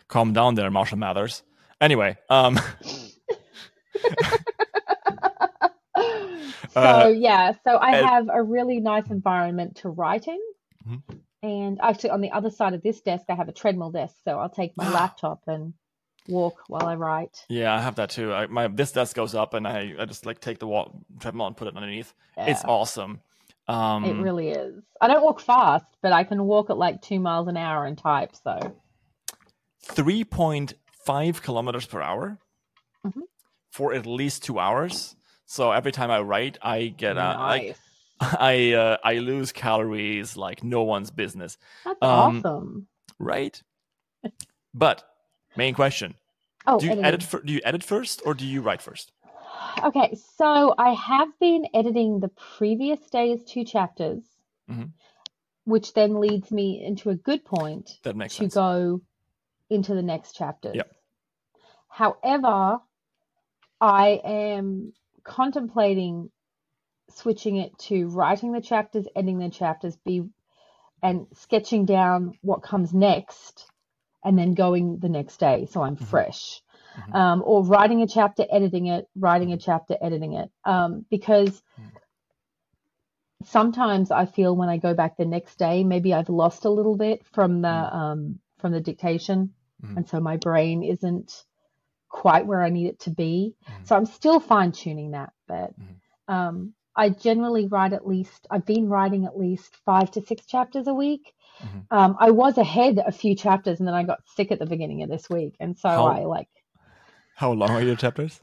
[SPEAKER 2] Calm down there, Marshall Mathers. Anyway, um,
[SPEAKER 1] so
[SPEAKER 2] Uh,
[SPEAKER 1] yeah, so I
[SPEAKER 2] and-
[SPEAKER 1] have a really nice environment to write in.
[SPEAKER 2] Mhm.
[SPEAKER 1] And actually, on the other side of this desk, I have a treadmill desk, so I'll take my laptop and walk while I write.
[SPEAKER 2] yeah, I have that too. I, my this desk goes up, and I, I just like take the wall treadmill and put it underneath. It's awesome. Um,
[SPEAKER 1] it really is. I don't walk fast, but I can walk at like two miles an hour and type. So
[SPEAKER 2] 3.5 kilometers per hour
[SPEAKER 1] Mhm.
[SPEAKER 2] for at least two hours. So every time I write, I get like
[SPEAKER 1] nice.
[SPEAKER 2] I uh, I lose calories like no one's business,
[SPEAKER 1] That's
[SPEAKER 2] um,
[SPEAKER 1] awesome.
[SPEAKER 2] right? but main question:
[SPEAKER 1] Oh,
[SPEAKER 2] Do you
[SPEAKER 1] editing.
[SPEAKER 2] edit? Fir- do you edit first or do you write first?
[SPEAKER 1] Okay, so I have been editing the previous day's two chapters,
[SPEAKER 2] Mhm.
[SPEAKER 1] which then leads me into a good point
[SPEAKER 2] That makes
[SPEAKER 1] to
[SPEAKER 2] sense.
[SPEAKER 1] go into the next chapters.
[SPEAKER 2] Yep.
[SPEAKER 1] However, I am contemplating switching it to writing the chapters, ending the chapters, be and sketching down what comes next, and then going the next day, so I'm
[SPEAKER 2] Mhm.
[SPEAKER 1] fresh.
[SPEAKER 2] Mhm.
[SPEAKER 1] Um, or writing a chapter, editing it, writing a chapter, editing it, um, because
[SPEAKER 2] Mm.
[SPEAKER 1] sometimes I feel when I go back the next day, maybe I've lost a little bit from the
[SPEAKER 2] Mm.
[SPEAKER 1] um, from the dictation,
[SPEAKER 2] Mhm.
[SPEAKER 1] and so my brain isn't quite where I need it to be.
[SPEAKER 2] Mhm.
[SPEAKER 1] So I'm still fine tuning that, but um, I generally write at least. I've been writing at least five to six chapters a week.
[SPEAKER 2] Mhm.
[SPEAKER 1] Um, I was ahead a few chapters, and then I got sick at the beginning of this week, and so
[SPEAKER 2] How-
[SPEAKER 1] I like
[SPEAKER 2] How long are your chapters?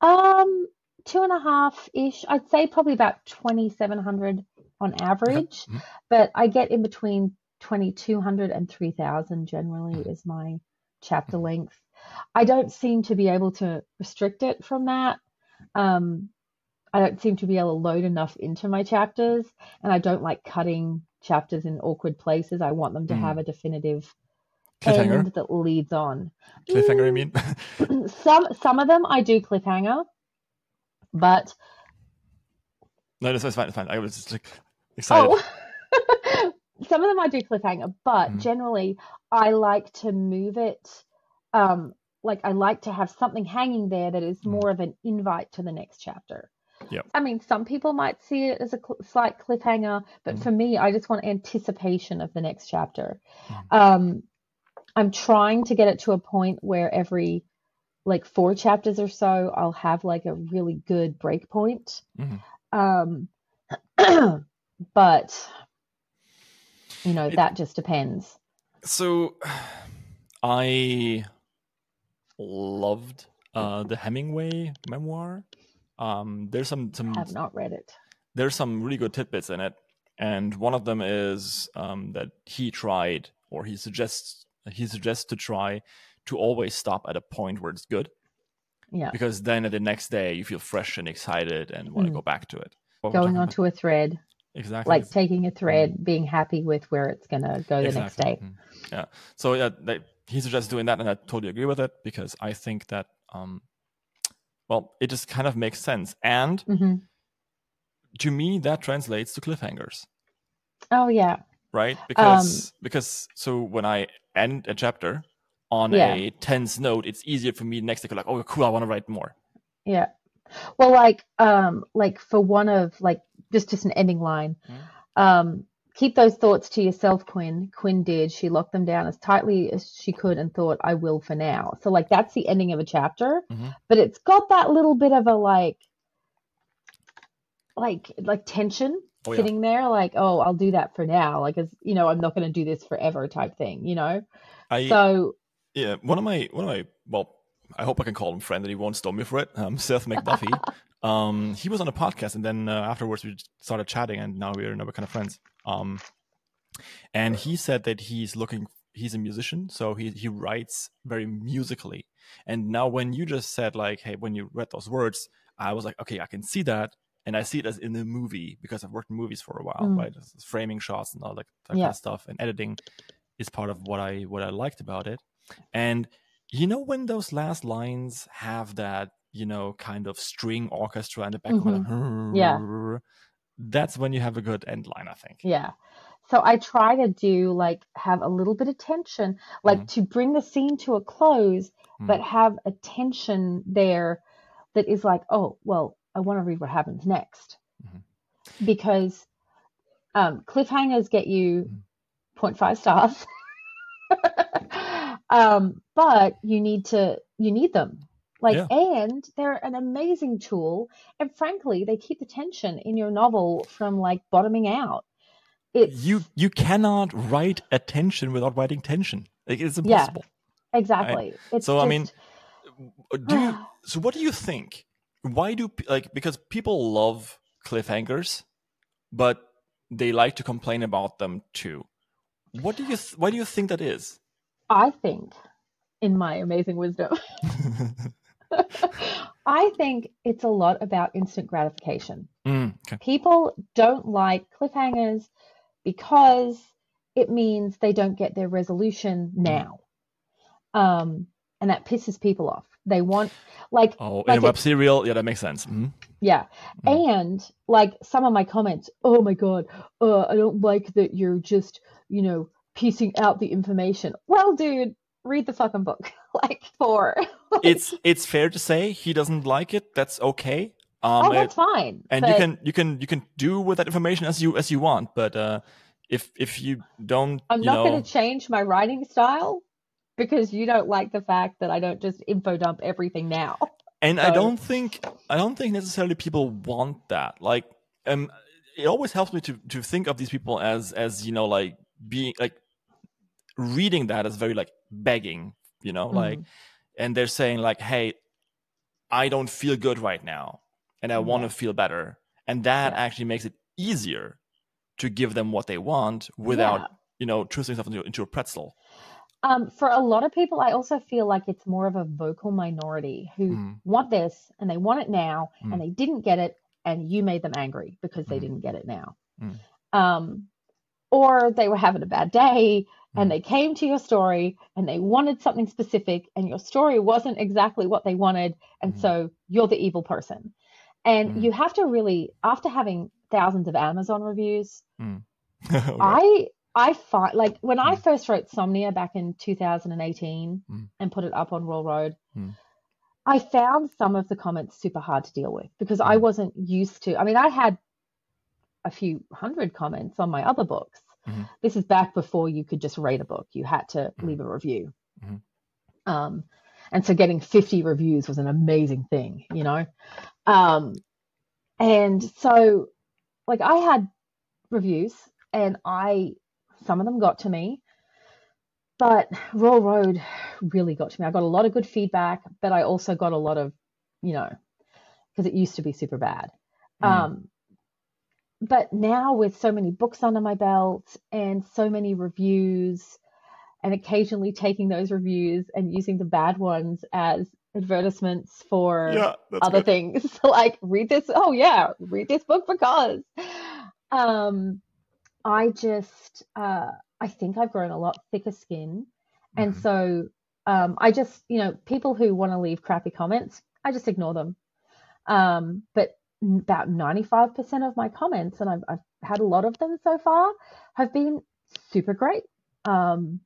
[SPEAKER 1] um two and a half ish. I'd say probably about twenty seven hundred on average,
[SPEAKER 2] Mhm.
[SPEAKER 1] but I get in between twenty two hundred and three thousand generally
[SPEAKER 2] Mhm.
[SPEAKER 1] is my chapter length. I don't seem to be able to restrict it from that. Um, I don't seem to be able to load enough into my chapters, and I don't like cutting chapters in awkward places. I want them to
[SPEAKER 2] Mm.
[SPEAKER 1] have a definitive
[SPEAKER 2] Cliffhanger.
[SPEAKER 1] that leads on.
[SPEAKER 2] Cliffhanger, I
[SPEAKER 1] Mm,
[SPEAKER 2] mean.
[SPEAKER 1] some some of them I do cliffhanger, but
[SPEAKER 2] no, that's, that's fine. It's fine. I was just like excited.
[SPEAKER 1] oh, some of them I do cliffhanger, but
[SPEAKER 2] Mhm.
[SPEAKER 1] generally I like to move it. Um, like I like to have something hanging there that is
[SPEAKER 2] Mhm.
[SPEAKER 1] more of an invite to the next chapter.
[SPEAKER 2] Yep.
[SPEAKER 1] I mean, some people might see it as a cl- slight cliffhanger, but
[SPEAKER 2] Mhm.
[SPEAKER 1] for me, I just want anticipation of the next chapter.
[SPEAKER 2] Mhm.
[SPEAKER 1] Um, I'm trying to get it to a point where every like four chapters or so, I'll have like a really good break point.
[SPEAKER 2] Mhm.
[SPEAKER 1] Um, but you know
[SPEAKER 2] It-
[SPEAKER 1] that just depends.
[SPEAKER 2] So, I loved uh, the Hemingway memoir. Um, there's some some
[SPEAKER 1] I have not read it.
[SPEAKER 2] there's some really good tidbits in it, and one of them is um, that he tried or he suggests he suggests to try to always stop at a point where it's good
[SPEAKER 1] Yeah,
[SPEAKER 2] because then the next day you feel fresh and excited and want to
[SPEAKER 1] Mm.
[SPEAKER 2] go back to it. What
[SPEAKER 1] going
[SPEAKER 2] about-
[SPEAKER 1] onto a thread,
[SPEAKER 2] exactly
[SPEAKER 1] like taking a thread, being happy with where it's gonna go the next day.
[SPEAKER 2] Mhm. Yeah. So yeah, they, he suggests doing that, and I totally agree with it because I think that, um, well, it just kind of makes sense, and
[SPEAKER 1] hmm
[SPEAKER 2] to me, that translates to cliffhangers,
[SPEAKER 1] Oh yeah,
[SPEAKER 2] right?
[SPEAKER 1] Um,
[SPEAKER 2] Because because so when I end a chapter on
[SPEAKER 1] Yeah.
[SPEAKER 2] a tense note, it's easier for me next to go like, oh, cool, I want to write more.
[SPEAKER 1] yeah. Well, like um, like for one of like just just an ending line.
[SPEAKER 2] Mhm.
[SPEAKER 1] Um, keep those thoughts to yourself, Quinn. Quinn did. She locked them down as tightly as she could and thought, "I will for now." So like that's the ending of a chapter,
[SPEAKER 2] Mhm.
[SPEAKER 1] but it's got that little bit of a like, like like tension
[SPEAKER 2] Oh yeah.
[SPEAKER 1] sitting there, like, "Oh, I'll do that for now." Like, as you know, I'm not going to do this forever, type thing. You know.
[SPEAKER 2] I
[SPEAKER 1] So
[SPEAKER 2] yeah, one of my one of my well, I hope I can call him friend, and he won't stone me for it. Um, Seth McDuffie. um, he was on a podcast, and then uh, afterwards we started chatting, and now we're we're kind of friends. Um, and he said that he's looking. He's a musician, so he he writes very musically. And now, when you just said like, "Hey," when you read those words, I was like, "Okay, I can see that." And I see it as in the movie because I've worked in movies for a while,
[SPEAKER 1] Mm.
[SPEAKER 2] right? Framing shots and all that, that kind of stuff, and editing is part of what I what I liked about it. And you know when those last lines have that, you know, kind of string orchestra in the background,
[SPEAKER 1] Mm-hmm. Yeah.
[SPEAKER 2] that's when you have a good end line, I think.
[SPEAKER 1] Yeah. So I try to do like have a little bit of tension, like
[SPEAKER 2] Mhm.
[SPEAKER 1] to bring the scene to a close,
[SPEAKER 2] Mm.
[SPEAKER 1] but have a tension there that is like, oh, well, I want to read what happens next.
[SPEAKER 2] Mhm.
[SPEAKER 1] Because um, cliffhangers get you
[SPEAKER 2] Mhm.
[SPEAKER 1] 0.5 stars. um, but you need to you need them. Like
[SPEAKER 2] Yeah.
[SPEAKER 1] and they're an amazing tool and frankly they keep the tension in your novel from like bottoming out. It's
[SPEAKER 2] You you cannot write attention without writing tension. Like, it's
[SPEAKER 1] Yeah.
[SPEAKER 2] impossible.
[SPEAKER 1] exactly. It's
[SPEAKER 2] So, I mean, Do you, so what do you think? Why do like because people love cliffhangers, but they like to complain about them too. What do you th- why do you think that is?
[SPEAKER 1] I think in my amazing wisdom I think it's a lot about instant gratification.
[SPEAKER 2] Mm, okay.
[SPEAKER 1] People don't like cliffhangers because it means they don't get their resolution now. Um, and that pisses people off. They want, like,
[SPEAKER 2] Oh, in a web
[SPEAKER 1] it-
[SPEAKER 2] serial, yeah, that makes sense. Mhm.
[SPEAKER 1] yeah.
[SPEAKER 2] Mm.
[SPEAKER 1] And like some of my comments, oh my God, uh, I don't like that you're just, you know, piecing out the information. Well, dude, read the fucking book. like, for.
[SPEAKER 2] It's it's fair to say he doesn't like it. That's okay. Um,
[SPEAKER 1] oh,
[SPEAKER 2] it-
[SPEAKER 1] that's fine.
[SPEAKER 2] and you can you can you can do with that information as you as you want. But uh, if if you don't,
[SPEAKER 1] I'm
[SPEAKER 2] you
[SPEAKER 1] not going to change my writing style because you don't like the fact that I don't just info dump everything now.
[SPEAKER 2] And I don't think I don't think necessarily people want that. Like, um, it always helps me to to think of these people as as you know like being like reading that as very like begging, you know, like,
[SPEAKER 1] Mhm.
[SPEAKER 2] and they're saying like, hey, I don't feel good right now, and I want to feel better, and that
[SPEAKER 1] Yeah.
[SPEAKER 2] actually makes it easier to give them what they want without
[SPEAKER 1] Yeah.
[SPEAKER 2] you know twisting stuff into, into a pretzel.
[SPEAKER 1] Um, for a lot of people, I also feel like it's more of a vocal minority who
[SPEAKER 2] Mm.
[SPEAKER 1] want this and they want it now
[SPEAKER 2] Mm.
[SPEAKER 1] and they didn't get it and you made them angry because they
[SPEAKER 2] Mm.
[SPEAKER 1] didn't get it now.
[SPEAKER 2] Mm.
[SPEAKER 1] Um, or they were having a bad day and
[SPEAKER 2] Mm.
[SPEAKER 1] they came to your story and they wanted something specific and your story wasn't exactly what they wanted and
[SPEAKER 2] Mm.
[SPEAKER 1] so you're the evil person. And you have to really after having thousands of Amazon reviews. I I find like when I
[SPEAKER 2] Mm.
[SPEAKER 1] first wrote Somnia back in 2018
[SPEAKER 2] Mm.
[SPEAKER 1] and put it up on Royal Road,
[SPEAKER 2] Mm.
[SPEAKER 1] I found some of the comments super hard to deal with because I
[SPEAKER 2] Mm.
[SPEAKER 1] wasn't used to. I mean, I had a few hundred comments on my other books.
[SPEAKER 2] Mhm.
[SPEAKER 1] This is back before you could just rate a book; you had to leave a review. Um, and so getting 50 reviews was an amazing thing, you know. Um, and so like I had reviews and I some of them got to me, but Royal Road really got to me. I got a lot of good feedback, but I also got a lot of, you know, because it used to be super bad.
[SPEAKER 2] Mm.
[SPEAKER 1] Um, but now with so many books under my belt and so many reviews, and occasionally taking those reviews and using the bad ones as advertisements for
[SPEAKER 2] Yeah,
[SPEAKER 1] other
[SPEAKER 2] good.
[SPEAKER 1] things like read this oh yeah read this book because um i just uh i think i've grown a lot thicker skin and
[SPEAKER 2] Mhm.
[SPEAKER 1] so um i just you know people who want to leave crappy comments i just ignore them um but about 95% of my comments and I've, I've had a lot of them so far have been super great um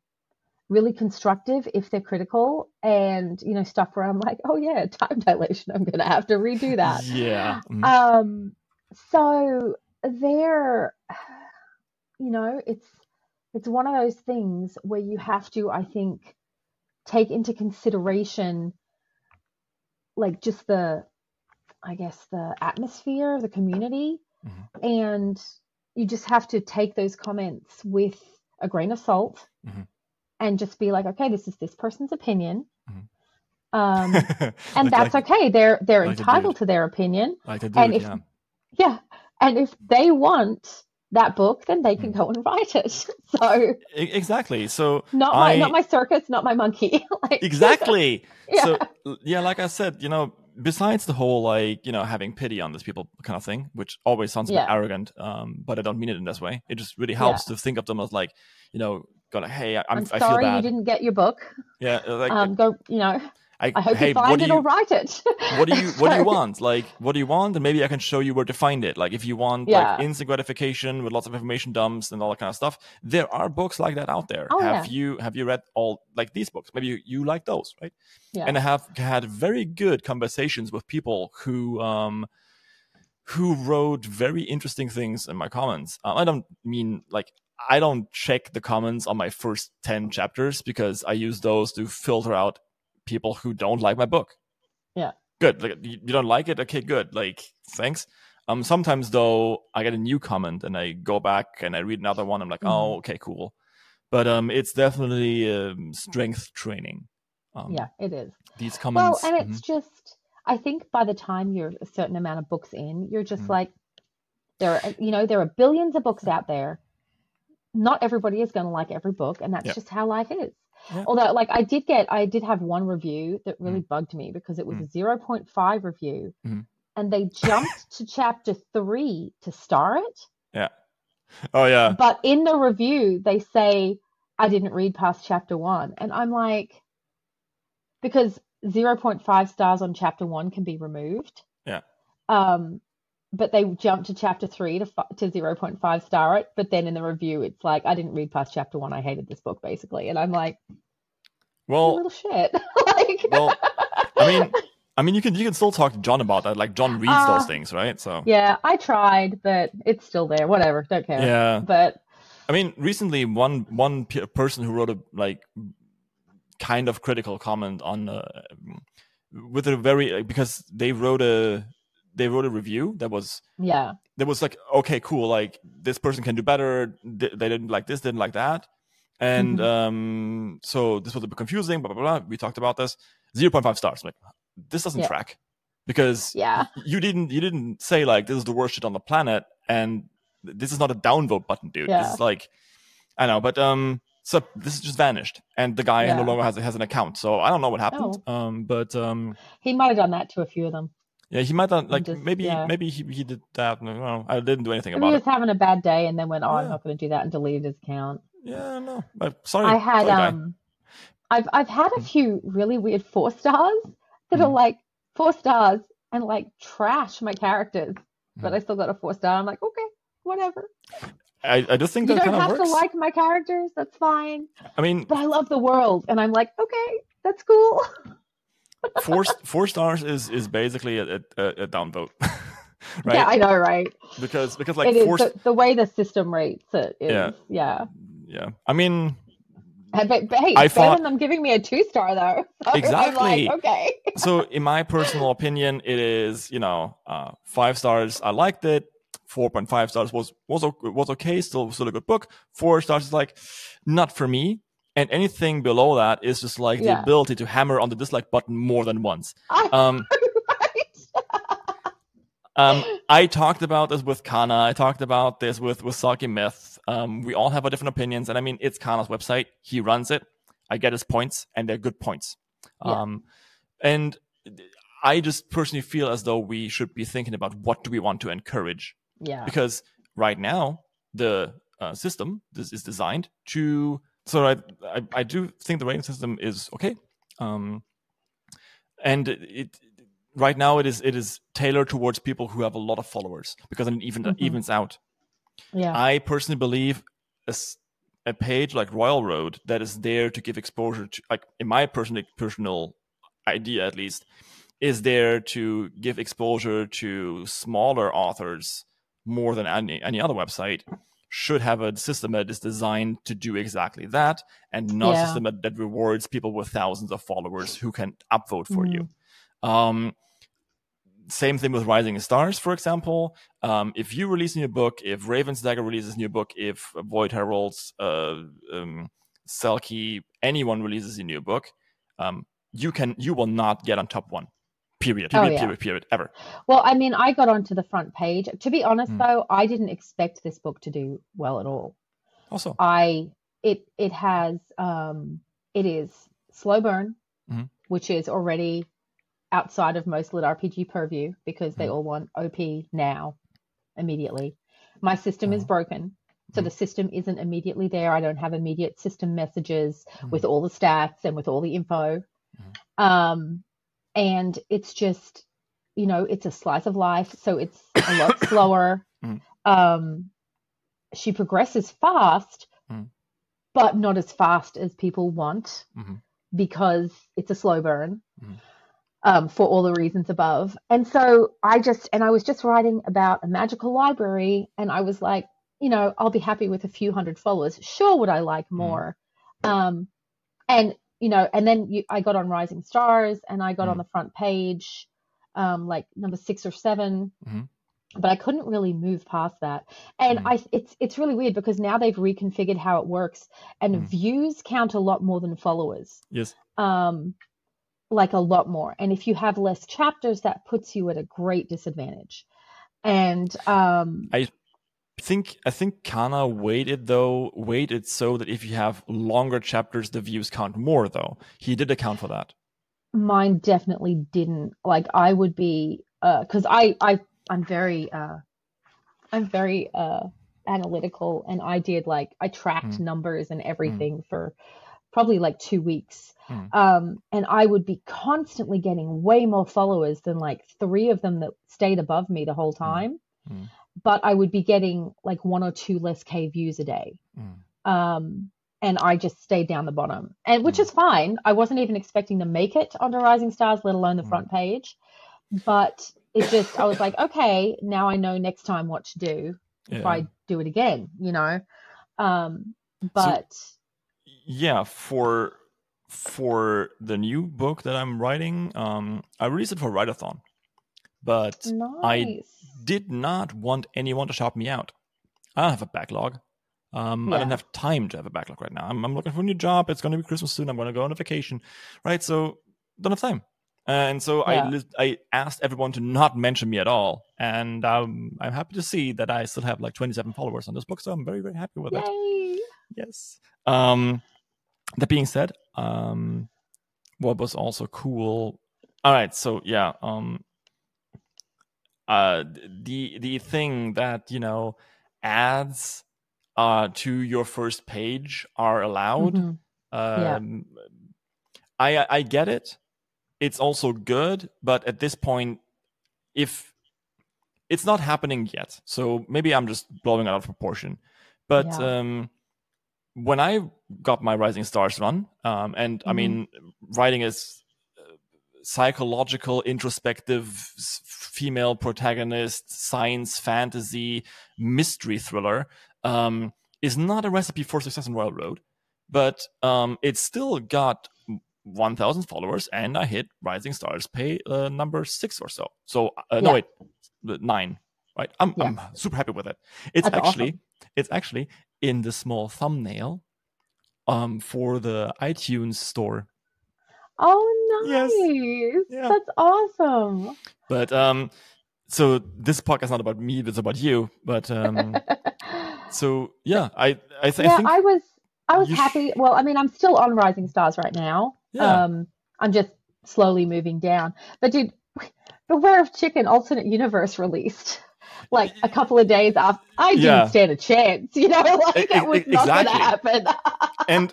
[SPEAKER 1] really constructive if they're critical and you know stuff where i'm like oh yeah time dilation i'm gonna have to redo that
[SPEAKER 2] Yeah. mhm.
[SPEAKER 1] um so there you know it's it's one of those things where you have to i think take into consideration like just the i guess the atmosphere of the community
[SPEAKER 2] Mhm.
[SPEAKER 1] and you just have to take those comments with a grain of salt
[SPEAKER 2] Mhm.
[SPEAKER 1] and just be like okay this is this person's opinion
[SPEAKER 2] Mhm.
[SPEAKER 1] um and
[SPEAKER 2] Like-
[SPEAKER 1] that's
[SPEAKER 2] like,
[SPEAKER 1] okay they're they're
[SPEAKER 2] like
[SPEAKER 1] entitled to their opinion
[SPEAKER 2] like a dude,
[SPEAKER 1] and if
[SPEAKER 2] yeah.
[SPEAKER 1] yeah and if they want that book then they can
[SPEAKER 2] Mm.
[SPEAKER 1] go and write it so
[SPEAKER 2] exactly. So
[SPEAKER 1] not my
[SPEAKER 2] I
[SPEAKER 1] not my circus not my monkey like
[SPEAKER 2] exactly.
[SPEAKER 1] yeah
[SPEAKER 2] So yeah, like I said, you know, besides the whole like you know having pity on these people kind of thing, which always sounds a bit arrogant, um, but I don't mean it in this way. It just really helps to think of them as like you know, going hey, I- I'm,
[SPEAKER 1] i'm
[SPEAKER 2] I feel
[SPEAKER 1] sorry you didn't get your book
[SPEAKER 2] Yeah, uh, like
[SPEAKER 1] um go you know
[SPEAKER 2] I,
[SPEAKER 1] i hope
[SPEAKER 2] hey,
[SPEAKER 1] you find it
[SPEAKER 2] you
[SPEAKER 1] or write it
[SPEAKER 2] what do you what do you want? Like, what do you want? And maybe I can show you where to find it. Like, if you want
[SPEAKER 1] Yeah.
[SPEAKER 2] like instant gratification with lots of information dumps and all that kind of stuff, there are books like that out there.
[SPEAKER 1] Oh,
[SPEAKER 2] have
[SPEAKER 1] yeah.
[SPEAKER 2] you have you read all like these books? Maybe you, you like those, right?
[SPEAKER 1] yeah
[SPEAKER 2] And I have had very good conversations with people who um who wrote very interesting things in my comments. Um, I don't mean like I don't check the comments on my first 10 chapters because I use those to filter out people who don't like my book.
[SPEAKER 1] Yeah.
[SPEAKER 2] Good. Like you you don't like it? Okay, good. Like thanks. Um sometimes though I get a new comment and I go back and I read another one I'm like,
[SPEAKER 1] Mhm.
[SPEAKER 2] "Oh, okay, cool." But um it's definitely um, strength training. Um
[SPEAKER 1] yeah it is
[SPEAKER 2] these comments.
[SPEAKER 1] well and
[SPEAKER 2] mhm.
[SPEAKER 1] it's just i think by the time you're a certain amount of books in you're just
[SPEAKER 2] Mhm.
[SPEAKER 1] like there are you know there are billions of books out there not everybody is going to like every book and that's
[SPEAKER 2] Yeah.
[SPEAKER 1] just how life is
[SPEAKER 2] Yeah.
[SPEAKER 1] although like i did get i did have one review that really bugged me because it was
[SPEAKER 2] Mm.
[SPEAKER 1] a 0.5 review
[SPEAKER 2] Mhm.
[SPEAKER 1] and they jumped to chapter 3 to star it Yeah.
[SPEAKER 2] Oh yeah.
[SPEAKER 1] but in the review they say i didn't read past chapter 1 and i'm like because 0.5 stars on chapter 1 can be removed
[SPEAKER 2] Yeah.
[SPEAKER 1] um but they jump to chapter 3 to to 0.5 star it but then in the review it's like i didn't read past chapter 1 i hated this book basically and i'm like
[SPEAKER 2] Well,
[SPEAKER 1] little shit like
[SPEAKER 2] well, I mean, I mean, you can you can still talk to John about that. Like John reads
[SPEAKER 1] Uh,
[SPEAKER 2] those things, right? So
[SPEAKER 1] yeah i tried but it's still there whatever don't care
[SPEAKER 2] yeah.
[SPEAKER 1] but
[SPEAKER 2] I mean, recently one one p- person who wrote a like kind of critical comment on uh, with a very because they wrote a they wrote a review that was
[SPEAKER 1] yeah.
[SPEAKER 2] that was like okay cool like this person can do better they didn't like this didn't like that. And
[SPEAKER 1] Mhm.
[SPEAKER 2] um so this was a bit confusing blah blah blah we talked about this. 0.5 stars like this doesn't
[SPEAKER 1] Yeah.
[SPEAKER 2] track. Because
[SPEAKER 1] yeah.
[SPEAKER 2] you didn't you didn't say like this is the worst shit on the planet and this is not a downvote button dude.
[SPEAKER 1] Yeah.
[SPEAKER 2] this is like i know but um so this has just vanished and the guy no longer has has an account so i don't know what happened.
[SPEAKER 1] Oh.
[SPEAKER 2] um but um
[SPEAKER 1] he might have done that to a few of them
[SPEAKER 2] yeah he might not like
[SPEAKER 1] just-
[SPEAKER 2] maybe
[SPEAKER 1] yeah.
[SPEAKER 2] maybe he, he did that no, no, i didn't do anything
[SPEAKER 1] Maybe he
[SPEAKER 2] about
[SPEAKER 1] was
[SPEAKER 2] it
[SPEAKER 1] having a bad day and then went, "Oh, I'm not going to do that," and deleted his account.
[SPEAKER 2] yeah no but sorry
[SPEAKER 1] I had
[SPEAKER 2] sorry, guy.
[SPEAKER 1] um, I've I've had a
[SPEAKER 2] Mm.
[SPEAKER 1] few really weird four stars that are
[SPEAKER 2] Mm.
[SPEAKER 1] like four stars and like trash my characters, but
[SPEAKER 2] Mm.
[SPEAKER 1] I still got a four star. I'm like, okay, whatever.
[SPEAKER 2] I, I just think
[SPEAKER 1] You
[SPEAKER 2] that
[SPEAKER 1] don't
[SPEAKER 2] kind of
[SPEAKER 1] have
[SPEAKER 2] works
[SPEAKER 1] to like my characters. That's fine.
[SPEAKER 2] i mean
[SPEAKER 1] But I love the world, and I'm like, okay, that's cool.
[SPEAKER 2] four four stars is is basically a, a, a downvote right
[SPEAKER 1] Yeah, I know, right?
[SPEAKER 2] because because like
[SPEAKER 1] it is
[SPEAKER 2] four
[SPEAKER 1] the, the way the system rates it is.
[SPEAKER 2] Yeah.
[SPEAKER 1] Yeah.
[SPEAKER 2] yeah i mean
[SPEAKER 1] But, but hey,
[SPEAKER 2] I
[SPEAKER 1] better
[SPEAKER 2] thought-
[SPEAKER 1] than them giving me a two star though. So
[SPEAKER 2] Exactly.
[SPEAKER 1] like, okay.
[SPEAKER 2] so in my personal opinion it is you know uh five stars i liked it 4.5 stars was was was okay, still still a good book. Four stars is like not for me. And anything below that is just like the ability to hammer on the dislike button more than once.
[SPEAKER 1] I-
[SPEAKER 2] Um, um, I talked about this with Kana. I talked about this with with Saki Myth. Um, we all have our different opinions, and I mean, it's Kana's website. He runs it. I get his points, and they're good points.
[SPEAKER 1] Yeah.
[SPEAKER 2] Um, and I just personally feel as though we should be thinking about what do we want to encourage
[SPEAKER 1] yeah.
[SPEAKER 2] because right now the uh, system this is designed to so I, I I do think the rating system is okay um and it right now it is it is tailored towards people who have a lot of followers because then it even
[SPEAKER 1] Mhm.
[SPEAKER 2] evens out
[SPEAKER 1] Yeah.
[SPEAKER 2] I personally believe a page like Royal Road that is there to give exposure to, like, in my personal personal idea at least, is there to give exposure to smaller authors more than any any other website. Should have a system that is designed to do exactly that, and not a system that, that rewards people with thousands of followers who can upvote for
[SPEAKER 1] Mm.
[SPEAKER 2] you. Um, same thing with Rising Stars, for example. Um, if you release a new book, if Raven's Dagger releases a new book, if Void Heralds, uh, um, Selkie, anyone releases a new book, um, you can you will not get on top one. Period.
[SPEAKER 1] Oh, yeah.
[SPEAKER 2] Period. Period. Ever.
[SPEAKER 1] Well, I mean, I got onto the front page. To be honest,
[SPEAKER 2] Mm.
[SPEAKER 1] though, I didn't expect this book to do well at all.
[SPEAKER 2] Also,
[SPEAKER 1] I it it has um it is slow burn,
[SPEAKER 2] Mhm.
[SPEAKER 1] which is already outside of most lit RPG purview because they
[SPEAKER 2] Mhm.
[SPEAKER 1] all want OP now, immediately. My system is
[SPEAKER 2] Uh-huh.
[SPEAKER 1] broken. So
[SPEAKER 2] Mhm.
[SPEAKER 1] the system isn't immediately there. I don't have immediate system messages
[SPEAKER 2] Mhm.
[SPEAKER 1] with all the stats and with all the info. Um, and it's just, you know, it's a slice of life. So it's a lot slower.
[SPEAKER 2] Mhm.
[SPEAKER 1] Um, she progresses fast,
[SPEAKER 2] Mhm.
[SPEAKER 1] but not as fast as people want
[SPEAKER 2] Mhm.
[SPEAKER 1] because it's a slow burn.
[SPEAKER 2] Mhm.
[SPEAKER 1] Um, for all the reasons above. And so I just, and I was just writing about a magical library, and I was like, you know, I'll be happy with a few hundred followers. Sure, would I like more? Um, and you know, and then you, I got on Rising Stars, and I got on
[SPEAKER 2] Mm.
[SPEAKER 1] the front page, um, like number six or 7
[SPEAKER 2] Mhm.
[SPEAKER 1] but I couldn't really move past that. And
[SPEAKER 2] Mm.
[SPEAKER 1] I, it's it's really weird because now they've reconfigured how it works, and
[SPEAKER 2] Mm.
[SPEAKER 1] views count a lot more than followers
[SPEAKER 2] yes.
[SPEAKER 1] um, like a lot more. And if you have less chapters, that puts you at a great disadvantage. And um,
[SPEAKER 2] I think I think Kana waited though waited so that if you have longer chapters, the views count more. Though he did account for that.
[SPEAKER 1] mine definitely didn't. Like I would be, because I I I'm very uh, I'm very uh, analytical, and I did like I tracked
[SPEAKER 2] Mm.
[SPEAKER 1] numbers and everything for probably like two weeks.
[SPEAKER 2] Mm.
[SPEAKER 1] Um, and I would be constantly getting way more followers than like three of them that stayed above me the whole time.
[SPEAKER 2] Mm.
[SPEAKER 1] But I would be getting like one or two less K views a day.
[SPEAKER 2] Mm.
[SPEAKER 1] Um, and I just stayed down the bottom, and which
[SPEAKER 2] Mm.
[SPEAKER 1] is fine. I wasn't even expecting to make it onto Rising Stars, let alone the
[SPEAKER 2] Mm.
[SPEAKER 1] front page. But it just, I was like, okay, now I know next time what to do if
[SPEAKER 2] Yeah.
[SPEAKER 1] I do it again, you know. Um, but
[SPEAKER 2] yeah for for the new book that i'm writing um i released it for write-a-thon but
[SPEAKER 1] nice.
[SPEAKER 2] did not want anyone to shop me out i don't have a backlog um i don't have time to have a backlog right now i'm, I'm looking for a new job it's going to be christmas soon i'm going to go on a vacation right so don't have time and so I
[SPEAKER 1] Yeah.
[SPEAKER 2] lis- I asked everyone to not mention me at all, and um, I'm happy to see that I still have like 27 followers on this book, so I'm very very happy with it. Yes. Um, that being said, um, what was also cool. All right, so yeah, um, uh, the the thing that you know ads uh to your first page are allowed.
[SPEAKER 1] Mhm. Yeah.
[SPEAKER 2] Um, I I get it. It's also good, but at this point, if it's not happening yet, so maybe I'm just blowing it out of proportion. But
[SPEAKER 1] Yeah.
[SPEAKER 2] um, when I got my Rising Stars run, um, and I
[SPEAKER 1] Mhm.
[SPEAKER 2] mean, writing is uh, psychological, introspective, female protagonist, science, fantasy, mystery thriller, um, is not a recipe for success in Royal Road, but um, it's still got 1,000 followers, and I hit Rising Stars pay uh, number six or so. So uh, no,
[SPEAKER 1] Yeah.
[SPEAKER 2] wait, nine. right? I'm
[SPEAKER 1] Yeah.
[SPEAKER 2] I'm super happy with it. It's
[SPEAKER 1] That's
[SPEAKER 2] actually it's actually in the small thumbnail um for the iTunes store.
[SPEAKER 1] Oh,
[SPEAKER 2] Yes. Yeah.
[SPEAKER 1] That's awesome.
[SPEAKER 2] But um so this podcast is not about me, it's about you. But um so yeah, I I, th- I
[SPEAKER 1] yeah,
[SPEAKER 2] think
[SPEAKER 1] I was I was
[SPEAKER 2] you sh-
[SPEAKER 1] happy. Well, I mean, I'm still on Rising Stars right now.
[SPEAKER 2] Yeah.
[SPEAKER 1] Um, I'm just slowly moving down. But dude, Beware of Chicken Alternate Universe released like a couple of days after. I didn't
[SPEAKER 2] Yeah.
[SPEAKER 1] stand a chance. You know, like that
[SPEAKER 2] e-
[SPEAKER 1] was not going to happen.
[SPEAKER 2] and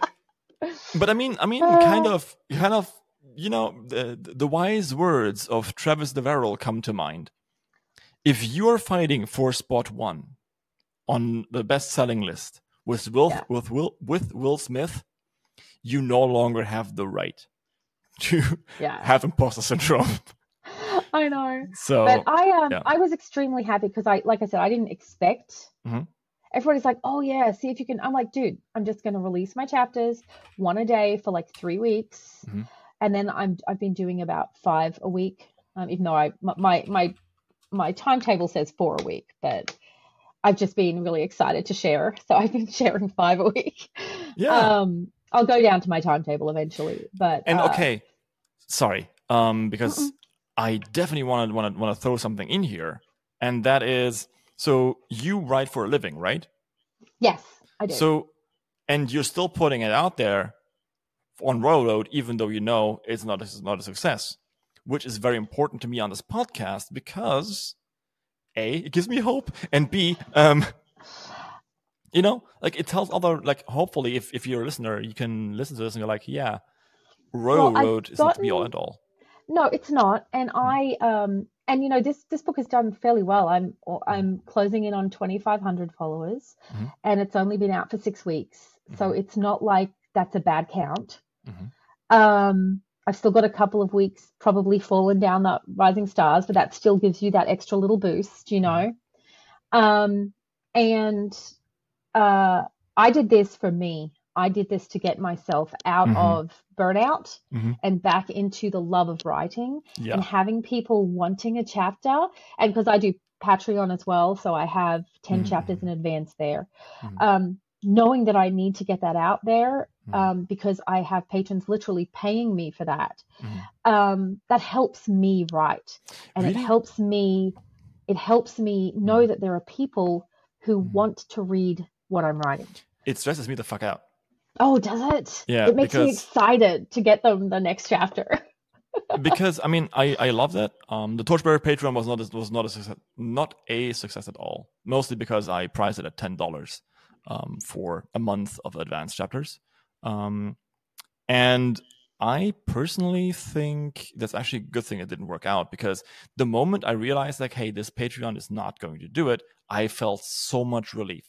[SPEAKER 2] but I mean, I mean,
[SPEAKER 1] Uh.
[SPEAKER 2] kind of, kind of, you know, the the wise words of Travis Deverell come to mind. If you are fighting for spot one on the best-selling list with Will
[SPEAKER 1] Yeah.
[SPEAKER 2] with Will with Will Smith, you no longer have the right to
[SPEAKER 1] yeah,
[SPEAKER 2] have imposter syndrome.
[SPEAKER 1] I know.
[SPEAKER 2] So
[SPEAKER 1] but I um
[SPEAKER 2] yeah.
[SPEAKER 1] I was extremely happy because I like I said I didn't expect.
[SPEAKER 2] Mhm.
[SPEAKER 1] Everybody's like, oh yeah, see if you can. I'm like, dude, I'm just gonna release my chapters one a day for like three weeks,
[SPEAKER 2] Mhm.
[SPEAKER 1] And then I'm I've been doing about five a week. Um, even though I my my my, timetable says four a week, but I've just been really excited to share, so I've been sharing five a week.
[SPEAKER 2] yeah.
[SPEAKER 1] Um, I'll go down to my timetable eventually, but
[SPEAKER 2] And
[SPEAKER 1] uh,
[SPEAKER 2] okay, sorry, um, because. I definitely want to want to want to throw something in here, and that is so you write for a living, right?
[SPEAKER 1] yes, I do.
[SPEAKER 2] So, and you're still putting it out there on Royal Road, even though you know it's not a, not a success, which is very important to me on this podcast because a it gives me hope, and b um. You know, like it tells other like hopefully if, if you're a listener, you can listen to this and you're like, yeah,
[SPEAKER 1] Well, I've
[SPEAKER 2] Royal Road is not to be all and all.
[SPEAKER 1] No, it's not. And I um and you know this this book has done fairly well. I'm I'm closing in on 2500 followers
[SPEAKER 2] Mhm.
[SPEAKER 1] and it's only been out for 6 weeks. So it's not like that's a bad count.
[SPEAKER 2] Mhm.
[SPEAKER 1] Um I've still got a couple of weeks probably fallen down the rising stars, but that still gives you that extra little boost, you know. Um and uh I did this for me. I did this to get myself out
[SPEAKER 2] Mhm.
[SPEAKER 1] of burnout
[SPEAKER 2] Mhm.
[SPEAKER 1] and back into the love of writing
[SPEAKER 2] Yeah.
[SPEAKER 1] and having people wanting a chapter. And because I do Patreon as well, so I have 10
[SPEAKER 2] Mhm.
[SPEAKER 1] chapters in advance there.
[SPEAKER 2] Mhm.
[SPEAKER 1] Um, knowing that I need to get that out there
[SPEAKER 2] Mhm.
[SPEAKER 1] um, because I have patrons literally paying me for that,
[SPEAKER 2] Mhm.
[SPEAKER 1] um, that helps me write. And
[SPEAKER 2] Really?
[SPEAKER 1] it helps me, it helps me know that there are people who
[SPEAKER 2] Mhm.
[SPEAKER 1] want to read what I'm writing.
[SPEAKER 2] It stresses me the fuck out.
[SPEAKER 1] Oh, does it?
[SPEAKER 2] Yeah,
[SPEAKER 1] It makes me excited to get them the next chapter.
[SPEAKER 2] because I mean I, I love that. Um, the Torchbearer Patreon was not a, was not a success, not a success at all. Mostly because I priced it at ten dollars um, for a month of advanced chapters. Um, and I personally think that's actually a good thing it didn't work out because the moment I realized like, hey, this Patreon is not going to do it, I felt so much relief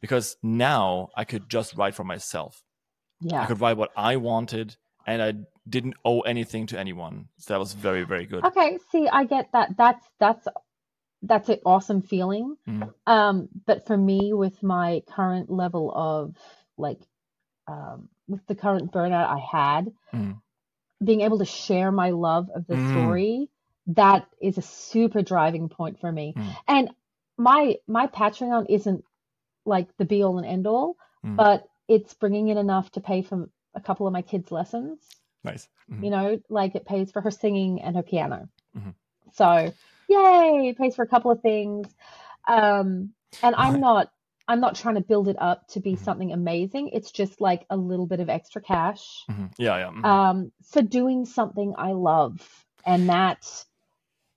[SPEAKER 2] because now I could just write for myself.
[SPEAKER 1] Yeah.
[SPEAKER 2] I could write what I wanted, and I didn't owe anything to anyone. So that was very, very good.
[SPEAKER 1] Okay, see, I get that. That's that's that's an awesome feeling.
[SPEAKER 2] Mhm.
[SPEAKER 1] Um, but for me, with my current level of like, um, with the current burnout I had,
[SPEAKER 2] Mhm.
[SPEAKER 1] being able to share my love of the
[SPEAKER 2] Mm.
[SPEAKER 1] story, that is a super driving point for me.
[SPEAKER 2] Mm.
[SPEAKER 1] And my my Patreon isn't like the be all and end all,
[SPEAKER 2] Mm.
[SPEAKER 1] but it's bringing in enough to pay for a couple of my kids' lessons
[SPEAKER 2] Nice. Mhm.
[SPEAKER 1] you know like it pays for her singing and her piano
[SPEAKER 2] Mhm.
[SPEAKER 1] so yay it pays for a couple of things um and i'm not i'm not trying to build it up to be
[SPEAKER 2] Mhm.
[SPEAKER 1] something amazing it's just like a little bit of extra cash
[SPEAKER 2] Mhm. Yeah, yeah. mhm.
[SPEAKER 1] um for doing something i love and that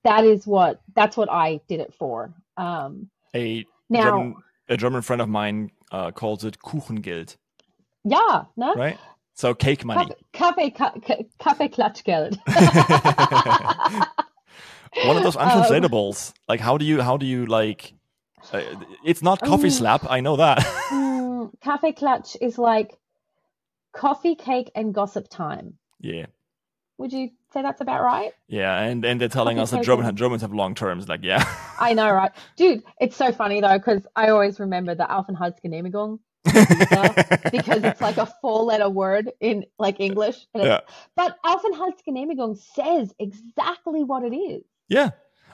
[SPEAKER 1] that is what that's what i did it for um
[SPEAKER 2] a
[SPEAKER 1] now
[SPEAKER 2] German, a German friend of mine uh, calls it Kuchengeld,
[SPEAKER 1] yeah no
[SPEAKER 2] right? So cake money.
[SPEAKER 1] Kaffee, Kaffee, Kaffee Klatschgeld.
[SPEAKER 2] One of those
[SPEAKER 1] Um,
[SPEAKER 2] untranslatable. like, how do you, how do you like? Uh, it's not coffee
[SPEAKER 1] Um,
[SPEAKER 2] slap. I know that.
[SPEAKER 1] Mm, Kaffee Klatsch is like coffee, cake, and gossip time.
[SPEAKER 2] yeah,
[SPEAKER 1] Would you say that's about right?
[SPEAKER 2] yeah, and and they're telling
[SPEAKER 1] Coffee,
[SPEAKER 2] us that German
[SPEAKER 1] and-
[SPEAKER 2] Germans have long terms. Like, yeah.
[SPEAKER 1] I know, right? Dude, it's so funny though, because I always remember the Aufenthaltsgenehmigung because it's like a four letter word in like English.
[SPEAKER 2] Yeah,
[SPEAKER 1] But Aufenthaltsgenehmigung says exactly what it is.
[SPEAKER 2] yeah.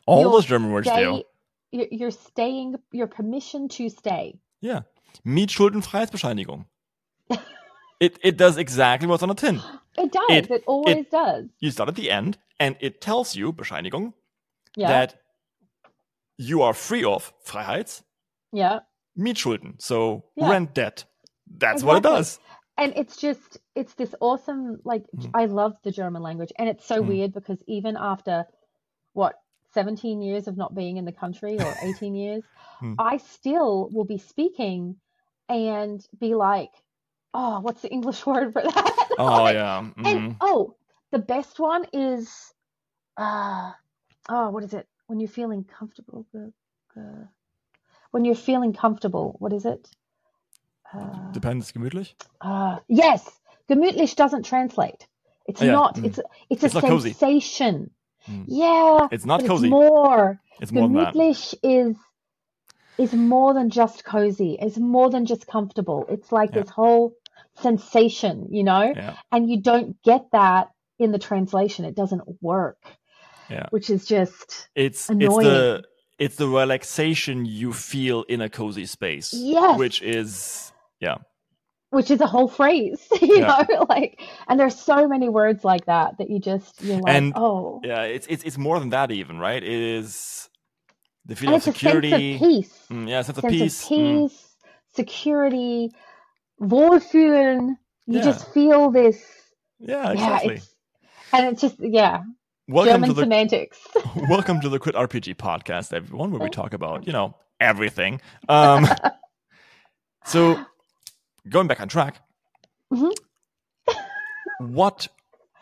[SPEAKER 2] All
[SPEAKER 1] Your
[SPEAKER 2] those German words
[SPEAKER 1] Stay,
[SPEAKER 2] do.
[SPEAKER 1] You're, staying, your permission to stay.
[SPEAKER 2] Yeah. Mietschuldenfreiheitsbescheinigung. it it does exactly what's on the tin.
[SPEAKER 1] It does. It,
[SPEAKER 2] It-
[SPEAKER 1] always
[SPEAKER 2] it-
[SPEAKER 1] does.
[SPEAKER 2] You start at the end, and it tells you Bescheinigung
[SPEAKER 1] Yeah.
[SPEAKER 2] that you are free of Freiheits
[SPEAKER 1] yeah.
[SPEAKER 2] Mietschulden, so
[SPEAKER 1] Yeah.
[SPEAKER 2] rent debt. That's what it does.
[SPEAKER 1] and it's just it's this awesome like
[SPEAKER 2] Mm.
[SPEAKER 1] i love the german language and it's so
[SPEAKER 2] Mm.
[SPEAKER 1] weird because even after what 17 years of not being in the country or 18 years
[SPEAKER 2] Mm.
[SPEAKER 1] i still will be speaking and be like oh what's the english word for that
[SPEAKER 2] Oh
[SPEAKER 1] Like,
[SPEAKER 2] yeah.
[SPEAKER 1] and
[SPEAKER 2] mhm.
[SPEAKER 1] oh the best one is uh oh what is it when you're feeling comfortable the, the, when you're feeling comfortable what is it uh,
[SPEAKER 2] Depends gemütlich.
[SPEAKER 1] uh, yes, gemütlich doesn't translate. It's
[SPEAKER 2] Yeah,
[SPEAKER 1] not.
[SPEAKER 2] mm.
[SPEAKER 1] It's it's,
[SPEAKER 2] It's
[SPEAKER 1] a
[SPEAKER 2] sensation. cozy. Mm.
[SPEAKER 1] Yeah,
[SPEAKER 2] It's not cozy.
[SPEAKER 1] It's more.
[SPEAKER 2] It's more
[SPEAKER 1] gemütlich is is more than just cozy. It's more than just comfortable. It's like
[SPEAKER 2] Yeah.
[SPEAKER 1] this whole sensation, you know.
[SPEAKER 2] Yeah.
[SPEAKER 1] And you don't get that in the translation. It doesn't work.
[SPEAKER 2] Yeah.
[SPEAKER 1] Which is just
[SPEAKER 2] It's it's
[SPEAKER 1] Annoying.
[SPEAKER 2] the it's the relaxation you feel in a cozy space.
[SPEAKER 1] Yes.
[SPEAKER 2] Which is yeah.
[SPEAKER 1] Which is a whole phrase, you
[SPEAKER 2] Yeah.
[SPEAKER 1] know, like and there's so many words like that that you just you're like,
[SPEAKER 2] And-
[SPEAKER 1] oh,
[SPEAKER 2] Yeah, it's it's it's more than that even, right? It is the feeling of security.
[SPEAKER 1] sense of peace,
[SPEAKER 2] Mm, yeah, sense of
[SPEAKER 1] sense
[SPEAKER 2] peace.
[SPEAKER 1] of
[SPEAKER 2] Mm,
[SPEAKER 1] peace, security, wohlfühlen. You
[SPEAKER 2] Yeah.
[SPEAKER 1] just feel this,
[SPEAKER 2] yeah,
[SPEAKER 1] yeah,
[SPEAKER 2] exactly.
[SPEAKER 1] it's and it's just yeah,
[SPEAKER 2] Welcome
[SPEAKER 1] German
[SPEAKER 2] to the
[SPEAKER 1] semantics.
[SPEAKER 2] welcome to the Crit RPG podcast, everyone, where we talk about you know everything. Um, so going back on track,
[SPEAKER 1] Mhm.
[SPEAKER 2] what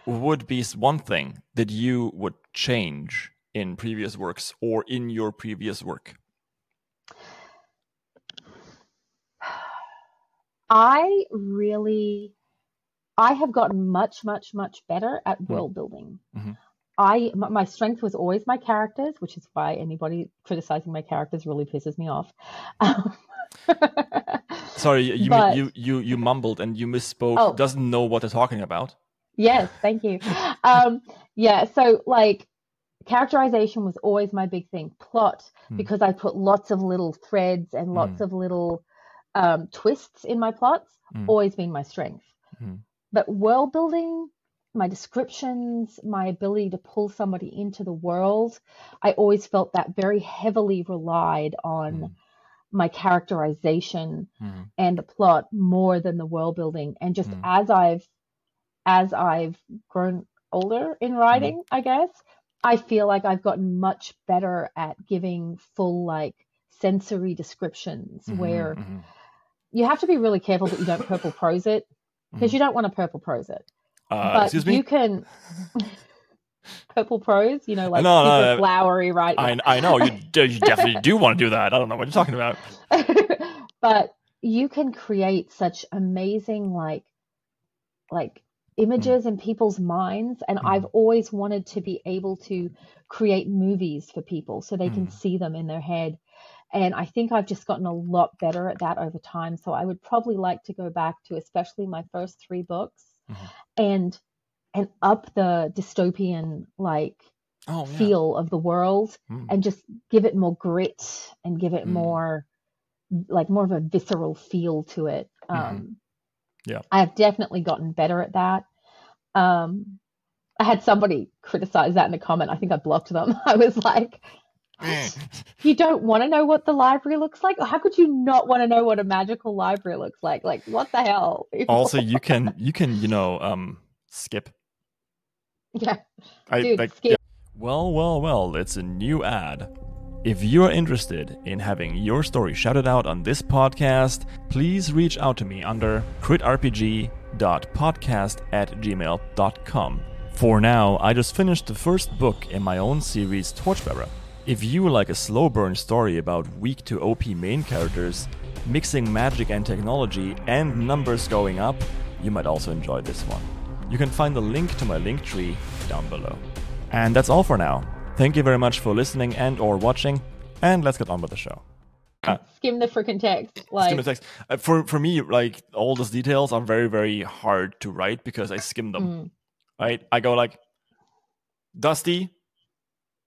[SPEAKER 2] would be one thing that you would change in previous works or in your previous work?
[SPEAKER 1] I really, I have gotten much, much, much better at
[SPEAKER 2] Mm.
[SPEAKER 1] world building.
[SPEAKER 2] Mhm.
[SPEAKER 1] I my, strength was always my characters, which is why anybody criticizing my characters really pisses me off. Um,
[SPEAKER 2] Sorry, you you
[SPEAKER 1] But-
[SPEAKER 2] you you, you mumbled and you misspoke.
[SPEAKER 1] Oh.
[SPEAKER 2] Doesn't know what they're talking about.
[SPEAKER 1] Yes, thank you. Um, yeah, so like characterization was always my big thing. Plot,
[SPEAKER 2] Hmm.
[SPEAKER 1] because I put lots of little threads and lots of little um, twists in my plots,
[SPEAKER 2] Hmm.
[SPEAKER 1] always been my strength.
[SPEAKER 2] Hmm.
[SPEAKER 1] But world building, my descriptions, my ability to pull somebody into the world, I always felt that very heavily relied on
[SPEAKER 2] Hmm.
[SPEAKER 1] my characterization
[SPEAKER 2] Mhm.
[SPEAKER 1] and the plot more than the world building and just
[SPEAKER 2] Mm.
[SPEAKER 1] as i've as i've grown older in writing i guess i feel like i've gotten much better at giving full like sensory descriptions
[SPEAKER 2] Mhm,
[SPEAKER 1] where
[SPEAKER 2] mhm.
[SPEAKER 1] you have to be really careful that you don't purple prose it because you don't want to purple prose it
[SPEAKER 2] Uh,
[SPEAKER 1] but
[SPEAKER 2] excuse me.
[SPEAKER 1] you can purple prose you know like
[SPEAKER 2] No, no, uh,
[SPEAKER 1] flowery right
[SPEAKER 2] I I know you, you definitely do want to do that. I don't know what you're talking about.
[SPEAKER 1] but you can create such amazing like like images in people's minds and
[SPEAKER 2] Mm.
[SPEAKER 1] i've always wanted to be able to create movies for people so they can
[SPEAKER 2] Mm.
[SPEAKER 1] see them in their head and i think i've just gotten a lot better at that over time so i would probably like to go back to especially my first three books
[SPEAKER 2] Mhm.
[SPEAKER 1] and and up the dystopian like
[SPEAKER 2] Oh, yeah.
[SPEAKER 1] feel of the world
[SPEAKER 2] Mm.
[SPEAKER 1] and just give it more grit and give it
[SPEAKER 2] Mm.
[SPEAKER 1] more like more of a visceral feel to it um
[SPEAKER 2] Mhm. Yeah.
[SPEAKER 1] i have definitely gotten better at that um i had somebody criticize that in a comment i think i blocked them i was like. You don't want to know what the library looks like how could you not want to know what a magical library looks like like what the hell
[SPEAKER 2] also, you can you can you know um skip.
[SPEAKER 1] yeah
[SPEAKER 2] I
[SPEAKER 1] Dude,
[SPEAKER 2] like.
[SPEAKER 1] skip.
[SPEAKER 2] yeah. Well, well, well. It's a new ad. If you are interested in having your story shouted out on this podcast, please reach out to me under critrpg.podcast at gmail.com. For now, I just finished the first book in my own series, Torchbearer. If you like a slow burn story about weak to OP main characters, mixing magic and technology, and numbers going up, you might also enjoy this one. You can find the link to my link tree down below. And that's all for now. Thank you very much for listening and or watching, and let's get on with the show.
[SPEAKER 1] skim the freaking text like
[SPEAKER 2] Skim the text. Uh, for for me, like all those details are very very hard to write because I skim them.
[SPEAKER 1] mm,
[SPEAKER 2] Right? I go like dusty,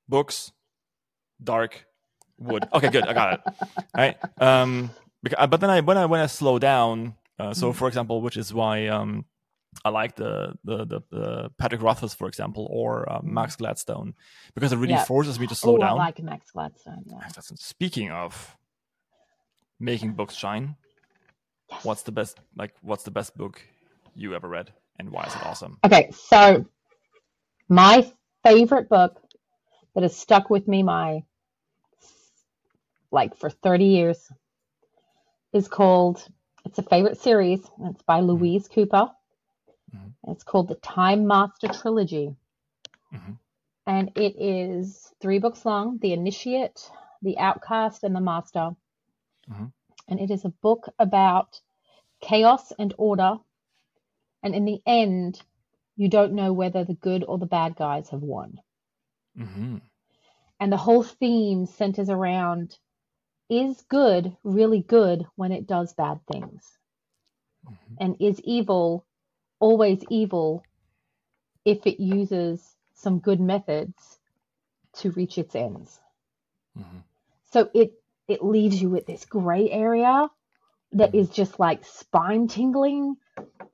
[SPEAKER 2] books, dark, wood. Okay, good. I got it. All right. Um, because, but then I when I when I slow down. Uh, so,
[SPEAKER 1] Mm.
[SPEAKER 2] for example, which is why um, I like the the the, the Patrick Rothfuss, for example, or uh, Max Gladstone, because it really.
[SPEAKER 1] Yeah.
[SPEAKER 2] forces me to slow
[SPEAKER 1] oh,
[SPEAKER 2] down.
[SPEAKER 1] I like Max Gladstone. Yeah.
[SPEAKER 2] Speaking of making books shine,
[SPEAKER 1] Yes.
[SPEAKER 2] what's the best like what's the best book you ever read, and why is it awesome?
[SPEAKER 1] Okay, so my favorite book that has stuck with me my like for 30 years is called it's a favorite series. It's by Louise Cooper.
[SPEAKER 2] Mhm.
[SPEAKER 1] It's called the Time Master Trilogy.
[SPEAKER 2] Mhm.
[SPEAKER 1] And it is three books long, The Initiate, The Outcast, and The Master.
[SPEAKER 2] Mhm.
[SPEAKER 1] And it is a book about chaos and order. And in the end, you don't know whether the good or the bad guys have won.
[SPEAKER 2] Hmm
[SPEAKER 1] And the whole theme centers around is good really good when it does bad things?
[SPEAKER 2] Mhm.
[SPEAKER 1] And is evil always evil if it uses some good methods to reach its ends?
[SPEAKER 2] hmm
[SPEAKER 1] So it it leaves you with this gray area that
[SPEAKER 2] Mhm.
[SPEAKER 1] just like spine tingling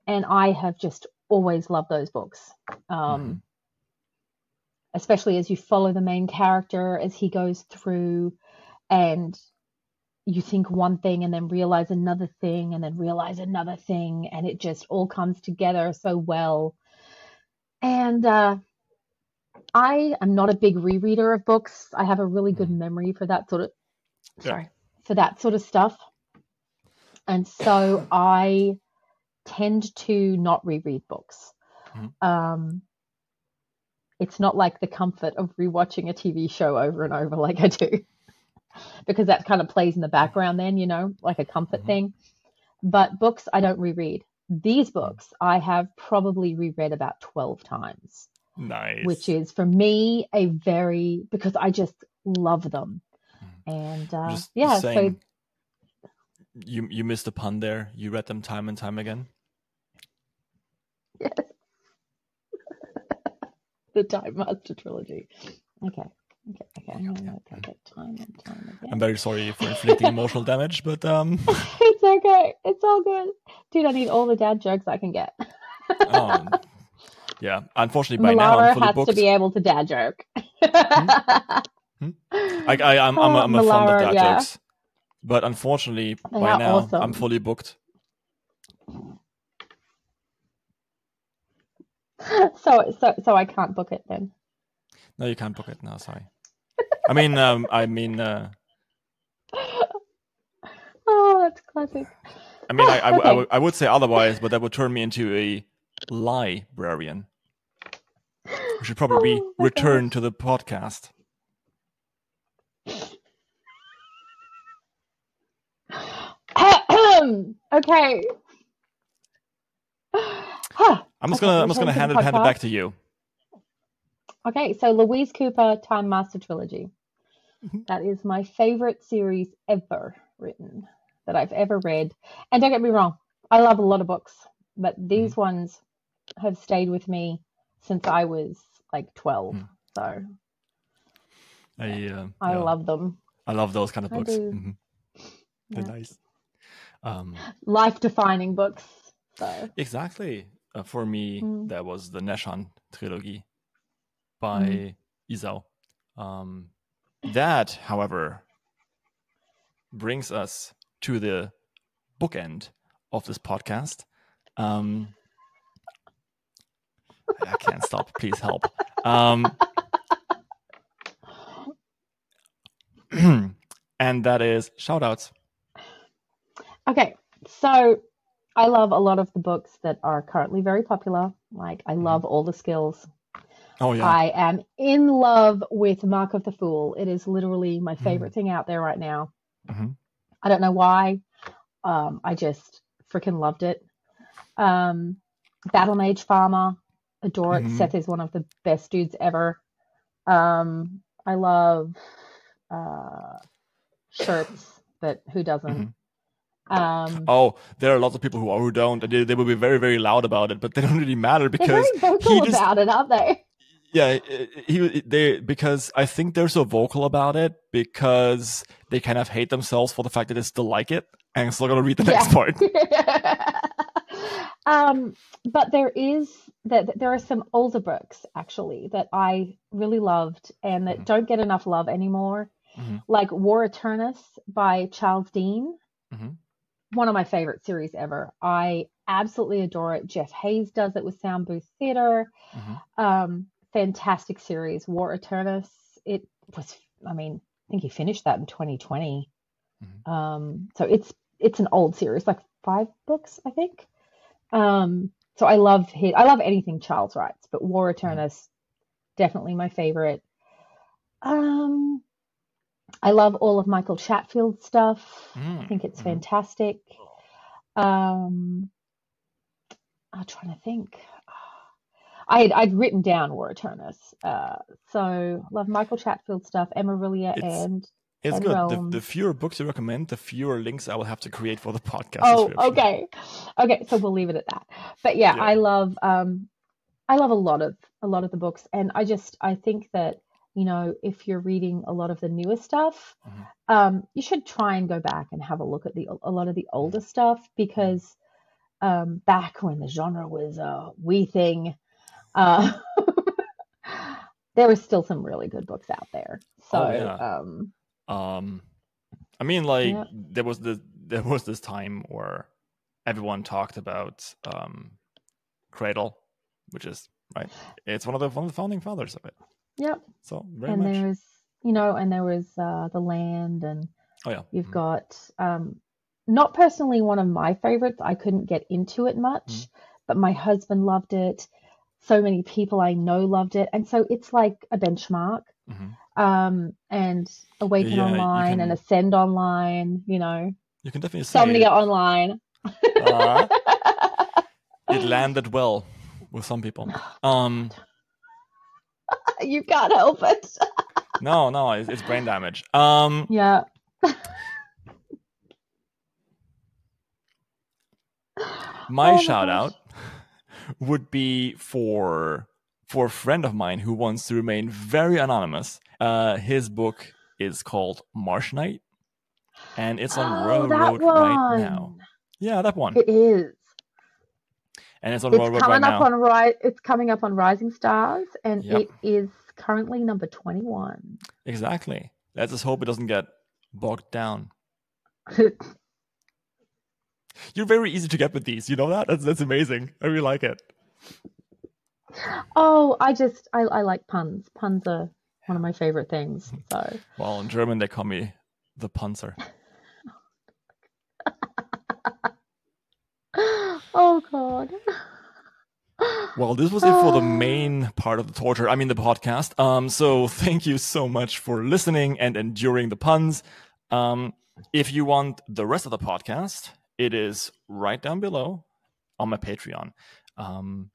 [SPEAKER 1] and I have just always loved those books. Um
[SPEAKER 2] Mhm.
[SPEAKER 1] Especially as you follow the main character as he goes through and you think one thing and then realize another thing and then realize another thing and it just all comes together so well. And uh, i am not a big rereader of books. I have a really good memory for that sort of
[SPEAKER 2] Yeah.
[SPEAKER 1] sorry. for that sort of stuff. And so i tend to not reread books.
[SPEAKER 2] Mhm.
[SPEAKER 1] um, it's not like the comfort of rewatching a TV show over and over like I do. because that kind of plays in the background then, you know, like a comfort
[SPEAKER 2] Mhm.
[SPEAKER 1] thing. But books I don't reread. These books I have probably reread about 12 times,
[SPEAKER 2] Nice.
[SPEAKER 1] which is for me a very because I just love them. And uh,
[SPEAKER 2] just
[SPEAKER 1] yeah,
[SPEAKER 2] saying, you you missed a pun there. You read them time and time again.
[SPEAKER 1] so the Time Master trilogy. Okay. Okay, okay, I'm gonna that that time and time again.
[SPEAKER 2] I'm very sorry for inflicting emotional damage, but um,
[SPEAKER 1] it's okay. It's all good. Dude, I need all the dad jokes I can get.
[SPEAKER 2] um, yeah. Unfortunately, by now I'm fully
[SPEAKER 1] has
[SPEAKER 2] booked.
[SPEAKER 1] to be able to dad joke.
[SPEAKER 2] Hmm? I, I, I'm, I'm, a, I'm a
[SPEAKER 1] Oh,
[SPEAKER 2] fond of dad
[SPEAKER 1] yeah.
[SPEAKER 2] jokes, but unfortunately,
[SPEAKER 1] They
[SPEAKER 2] by now
[SPEAKER 1] awesome.
[SPEAKER 2] I'm fully booked.
[SPEAKER 1] so, so, so I can't book it then.
[SPEAKER 2] No, you can't book it now. Sorry. I mean, um, I mean, uh,
[SPEAKER 1] Oh, that's classic.
[SPEAKER 2] I mean, I, I,
[SPEAKER 1] Okay.
[SPEAKER 2] would- I would say otherwise, but that would turn me into a librarian. We should probably
[SPEAKER 1] Oh
[SPEAKER 2] return to the podcast.
[SPEAKER 1] okay. Huh.
[SPEAKER 2] I'm just
[SPEAKER 1] Okay,
[SPEAKER 2] gonna I'm just gonna hand it hand it back to you.
[SPEAKER 1] Okay, so Louise Cooper, Time Master Trilogy.
[SPEAKER 2] Mhm.
[SPEAKER 1] That is my favorite series ever written that I've ever read. And don't get me wrong, I love a lot of books, but these
[SPEAKER 2] Mm-hmm.
[SPEAKER 1] ones have stayed with me since I was like 12.
[SPEAKER 2] Mm.
[SPEAKER 1] So
[SPEAKER 2] I uh,
[SPEAKER 1] I
[SPEAKER 2] yeah,
[SPEAKER 1] love them.
[SPEAKER 2] I love those kind of
[SPEAKER 1] I
[SPEAKER 2] books. Mhm. They're
[SPEAKER 1] Yeah.
[SPEAKER 2] nice. Um,
[SPEAKER 1] Life defining books. So
[SPEAKER 2] exactly. Uh, for me,
[SPEAKER 1] Mm.
[SPEAKER 2] that was the Neshan trilogy by
[SPEAKER 1] Mm.
[SPEAKER 2] Isao. Um, that, however, brings us to the bookend of this podcast. Um, I can't stop. Please help. Um, and that is shoutouts.
[SPEAKER 1] Okay, so I love a lot of the books that are currently very popular. Like, I love all the skills.
[SPEAKER 2] Oh yeah.
[SPEAKER 1] I am in love with Mark of the Fool. It is literally my
[SPEAKER 2] Mm.
[SPEAKER 1] favorite thing out there right now.
[SPEAKER 2] Mhm.
[SPEAKER 1] I don't know why. Um, I just freaking loved it. Um, Battle Mage Farmer, adore it.
[SPEAKER 2] Mhm.
[SPEAKER 1] Seth is one of the best dudes ever. Um, I love uh, shirts, but who doesn't? Um,
[SPEAKER 2] Oh, there are lots of people who who don't, and they, they will be very, very loud about it, but they don't really matter because they're
[SPEAKER 1] very vocal
[SPEAKER 2] he just
[SPEAKER 1] about it, aren't they?
[SPEAKER 2] Yeah, he they because I think they're so vocal about it because they kind of hate themselves for the fact that they still like it and still gonna read the next part.
[SPEAKER 1] um, but there is that there are some older books actually that I really loved and that
[SPEAKER 2] Mhm.
[SPEAKER 1] don't get enough love anymore,
[SPEAKER 2] Mhm.
[SPEAKER 1] like War Eternus by Charles Dean.
[SPEAKER 2] Mhm.
[SPEAKER 1] One of my favorite series ever. I absolutely adore it. Jeff Hayes does it with Sound Booth Theater.
[SPEAKER 2] Mhm.
[SPEAKER 1] Um, fantastic series, War Eternus. It was, I mean, I think he finished that in 2020.
[SPEAKER 2] Mhm.
[SPEAKER 1] Um, so it's it's an old series, like five books, I think. Um, so I love his, I love anything Charles writes, but War Eternus definitely my favorite. Um, I love all of Michael Chatfield's stuff. I
[SPEAKER 2] Mm,
[SPEAKER 1] think it's
[SPEAKER 2] mhm.
[SPEAKER 1] fantastic. Um, I'm trying to think. I had I'd written down War Eternus. Uh, so love Michael Chatfield stuff, Emma
[SPEAKER 2] It's-
[SPEAKER 1] and
[SPEAKER 2] It's
[SPEAKER 1] and
[SPEAKER 2] good. The,
[SPEAKER 1] Realm.
[SPEAKER 2] the fewer books you recommend, the fewer links I will have to create for the podcast.
[SPEAKER 1] Oh, okay. Okay, so we'll leave it at that. But yeah,
[SPEAKER 2] Yeah.
[SPEAKER 1] I love um I love a lot of a lot of the books and I just I think that, you know, if you're reading a lot of the newer stuff,
[SPEAKER 2] Mhm.
[SPEAKER 1] um you should try and go back and have a look at the a lot of the older stuff because um back when the genre was a wee thing, uh there was still some really good books out there. So,
[SPEAKER 2] Oh, yeah.
[SPEAKER 1] um
[SPEAKER 2] Um, I mean, like
[SPEAKER 1] Yeah.
[SPEAKER 2] there was this there was this time where everyone talked about um, Cradle, which is right. It's one of the one of the founding fathers of it.
[SPEAKER 1] Yep.
[SPEAKER 2] So very
[SPEAKER 1] and
[SPEAKER 2] much.
[SPEAKER 1] there's you know and there was uh the land and
[SPEAKER 2] Oh yeah.
[SPEAKER 1] you've
[SPEAKER 2] Mhm.
[SPEAKER 1] got um not personally one of my favorites i couldn't get into it much
[SPEAKER 2] Mhm.
[SPEAKER 1] but my husband loved it so many people i know loved it and so it's like a benchmark
[SPEAKER 2] Mhm.
[SPEAKER 1] um and awaken
[SPEAKER 2] Yeah,
[SPEAKER 1] online
[SPEAKER 2] can-
[SPEAKER 1] and ascend online you know
[SPEAKER 2] You can definitely say
[SPEAKER 1] somnia
[SPEAKER 2] it,
[SPEAKER 1] online
[SPEAKER 2] uh, it landed well with some people. Um,
[SPEAKER 1] you can't help it
[SPEAKER 2] no, no, it's, it's brain damage. Um,
[SPEAKER 1] yeah
[SPEAKER 2] my
[SPEAKER 1] Oh
[SPEAKER 2] shout
[SPEAKER 1] gosh.
[SPEAKER 2] out would be for for a friend of mine who wants to remain very anonymous. Uh, his book is called Marsh Night, and it's on
[SPEAKER 1] oh, that
[SPEAKER 2] Royal Road
[SPEAKER 1] one.
[SPEAKER 2] right now. Yeah, that one,
[SPEAKER 1] it is
[SPEAKER 2] and it's on
[SPEAKER 1] it's coming
[SPEAKER 2] right
[SPEAKER 1] up
[SPEAKER 2] now.
[SPEAKER 1] on right it's coming up on rising stars and
[SPEAKER 2] Yep.
[SPEAKER 1] it is currently number 21
[SPEAKER 2] Exactly. Let's just hope it doesn't get bogged down. You're very easy to get with these. You know that? That's that's amazing. I really like it.
[SPEAKER 1] oh i just I, I like puns puns are one of my favorite things so
[SPEAKER 2] Well, in German they call me the punzer.
[SPEAKER 1] Oh god
[SPEAKER 2] Well, this was it for the main part of the torture. I mean, the podcast. Um, so thank you so much for listening and enduring the puns. Um, if you want the rest of the podcast, it is right down below on my Patreon. Um,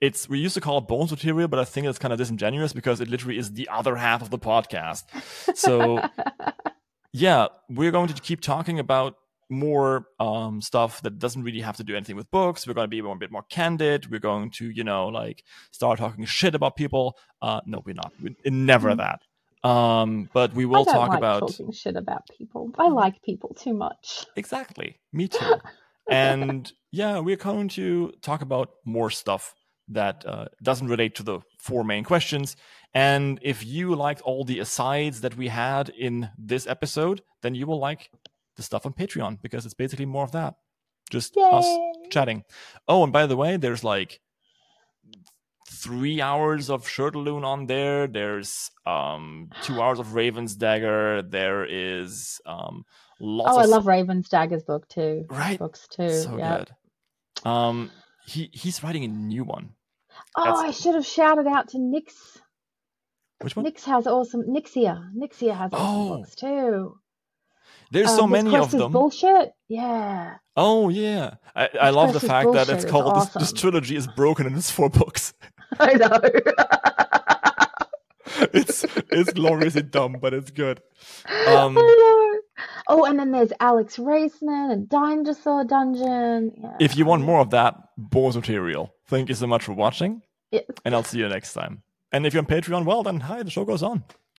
[SPEAKER 2] it's we used to call it bonus material, but I think it's kind of disingenuous because it literally is the other half of the podcast. So yeah, we're going to keep talking about more um, stuff that doesn't really have to do anything with books. We're going to be a bit more candid. We're going to, you know, like start talking shit about people. Uh, no, we're not. We're never
[SPEAKER 1] Mm.
[SPEAKER 2] that. Um, but we will talk
[SPEAKER 1] like
[SPEAKER 2] about
[SPEAKER 1] talking shit about people i like people too much
[SPEAKER 2] exactly. Me too. and yeah, we're going to talk about more stuff that uh, doesn't relate to the four main questions. And if you liked all the asides that we had in this episode, then you will like the stuff on Patreon because it's basically more of that. Just us chatting. Oh, and by the way, there's like three hours of Shirtaloon on there. There's um two hours of Raven's Dagger. There is um lots
[SPEAKER 1] oh i love raven's daggers book too
[SPEAKER 2] Right.
[SPEAKER 1] books too
[SPEAKER 2] so
[SPEAKER 1] yeah
[SPEAKER 2] good. Um, he he's writing a new one.
[SPEAKER 1] oh
[SPEAKER 2] That's-
[SPEAKER 1] i should have shouted out to nix
[SPEAKER 2] Which one?
[SPEAKER 1] nix has awesome nixia nixia has awesome
[SPEAKER 2] Oh.
[SPEAKER 1] books too
[SPEAKER 2] There's
[SPEAKER 1] Um,
[SPEAKER 2] so many of
[SPEAKER 1] is
[SPEAKER 2] them.
[SPEAKER 1] bullshit yeah
[SPEAKER 2] Oh yeah, I, I love the fact that it's
[SPEAKER 1] It's
[SPEAKER 2] called this, this trilogy is broken in its four books.
[SPEAKER 1] i know
[SPEAKER 2] it's it's gloriously dumb, but it's good. Um,
[SPEAKER 1] I know. Oh, and then there's Alex Raizman and Dinosaur Dungeon. Yeah.
[SPEAKER 2] If you want more of that bonus material, thank you so much for watching, and I'll see you next time. And if you're on Patreon, well, then hi, the show goes on.